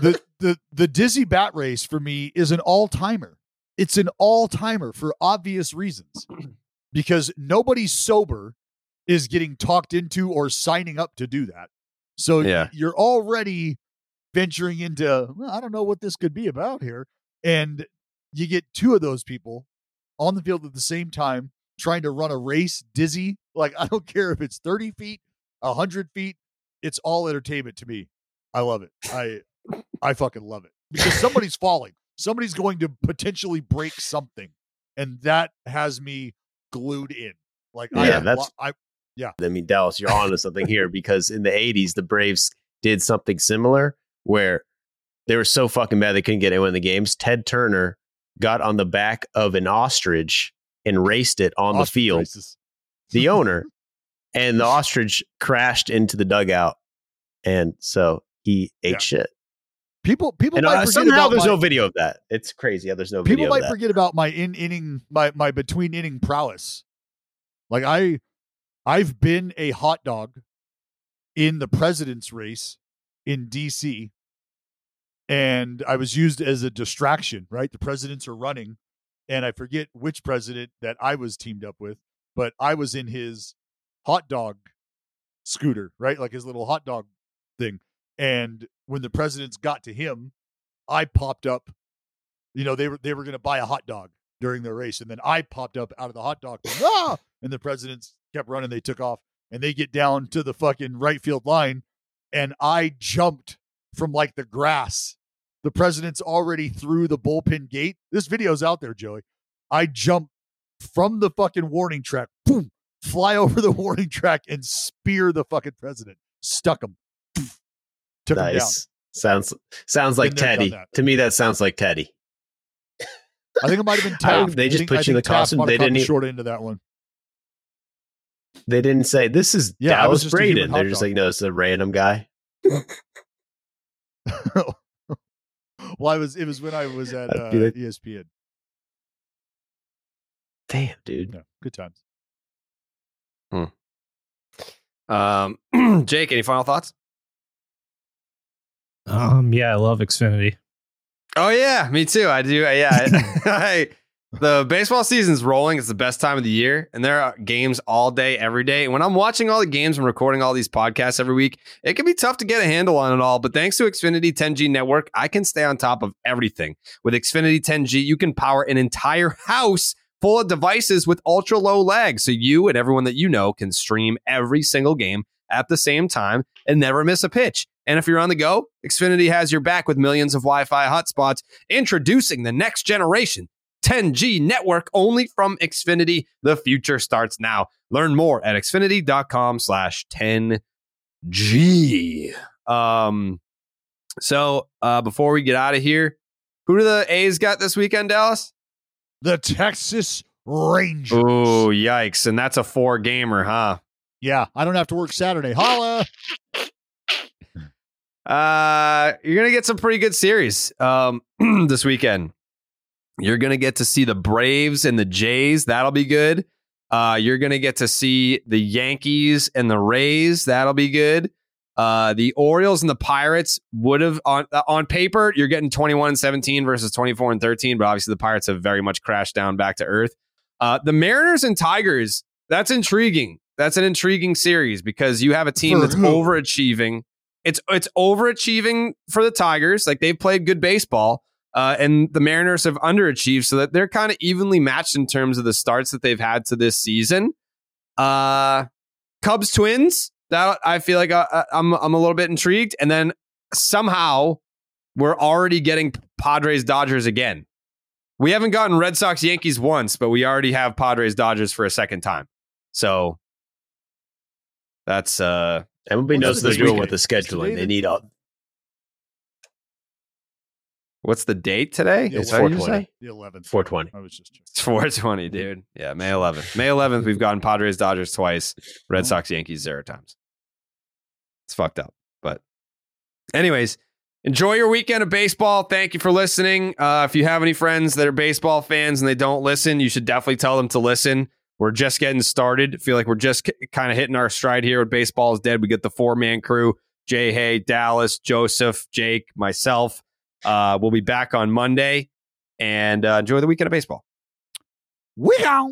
the the the dizzy bat race for me is an all timer. It's an all timer for obvious reasons, because nobody sober is getting talked into or signing up to do that. So Yeah. you're already venturing into well, I don't know what this could be about here, and you get two of those people on the field at the same time trying to run a race dizzy. Like I don't care if it's thirty feet, hundred feet. It's all entertainment to me. I love it. I I fucking love it because somebody's falling. Somebody's going to potentially break something, and that has me glued in. Like Yeah, am that's- I yeah. I mean, Dallas, you're on to something here because in the 80s, the Braves did something similar where they were so fucking bad they couldn't get anyone in the games. Ted Turner got on the back of an ostrich and raced it on the field, races. the owner, and the ostrich crashed into the dugout. And so he ate Yeah. shit. People people And uh, somehow there's my, no video of that. It's crazy. how there's no people video might of that. forget about my in inning my my between inning prowess. Like I I've been a hot dog in the president's race in DC and I was used as a distraction, right? The presidents are running and I forget which president that I was teamed up with, but I was in his hot dog scooter, right? Like his little hot dog thing. And when the presidents got to him, I popped up. You know, they were they were going to buy a hot dog during their race, and then I popped up out of the hot dog. ah! And the presidents kept running. They took off, and they get down to the fucking right field line, and I jumped from like the grass. The president's already through the bullpen gate. This video's out there, Joey. I jump from the fucking warning track, boom, fly over the warning track and spear the fucking president. Stuck him. Took him down. Sounds sounds like Been there, done Teddy. To me, that sounds like Teddy. I think it might have been Taft. they just think- put you in the Taft costume. They didn't short into that one. They didn't say this is Yeah, I was Dallas Braden. They're just dog. like, no, it's a random guy. well, I was. It was when I was at uh, feel. ESPN. Damn, dude. Yeah, good times. Hmm. Um, Jake, any final thoughts? Um, yeah, I love Xfinity. Oh yeah, me too. I do. Yeah, I, the baseball season's rolling. It's the best time of the year, and there are games all day, every day. And when I'm watching all the games and recording all these podcasts every week, it can be tough to get a handle on it all. But thanks to Xfinity 10G network, I can stay on top of everything. With Xfinity 10G, you can power an entire house full of devices with ultra low lag, so you and everyone that you know can stream every single game at the same time and never miss a pitch. And if you're on the go, Xfinity has your back with millions of Wi Fi hotspots. Introducing the next generation 10G network only from Xfinity. The future starts now. Learn more at xfinity.com slash 10G. Um, so uh, before we get out of here, who do the A's got this weekend, Dallas? The Texas Rangers. Oh, yikes. And that's a four gamer, huh? Yeah, I don't have to work Saturday. Holla. Uh, you're gonna get some pretty good series um this weekend. You're gonna get to see the Braves and the Jays. That'll be good. Uh, you're gonna get to see the Yankees and the Rays. That'll be good. Uh, the Orioles and the Pirates would have on uh, on paper you're getting 21 and 17 versus 24 and 13, but obviously the Pirates have very much crashed down back to earth. Uh, the Mariners and Tigers. That's intriguing. That's an intriguing series because you have a team For that's who? overachieving it's it's overachieving for the Tigers. Like they've played good baseball, uh, and the Mariners have underachieved, so that they're kind of evenly matched in terms of the starts that they've had to this season. Uh, Cubs Twins. That I feel like I, I- I'm I'm a little bit intrigued, and then somehow we're already getting Padres Dodgers again. We haven't gotten Red Sox Yankees once, but we already have Padres Dodgers for a second time. So that's uh Everybody What's knows the they're doing with the scheduling. They need all. What's the date today? The Is that what you 420. The 11th. 420. I was just checking. It's 420, dude. Yeah, May 11th. May 11th, we've gotten Padres, Dodgers twice, Red Sox, Yankees zero times. It's fucked up. But, anyways, enjoy your weekend of baseball. Thank you for listening. Uh, if you have any friends that are baseball fans and they don't listen, you should definitely tell them to listen. We're just getting started. I feel like we're just kind of hitting our stride here with Baseball is Dead. We get the four man crew Jayhay, Dallas, Joseph, Jake, myself. Uh, we'll be back on Monday and uh, enjoy the weekend of baseball. We out.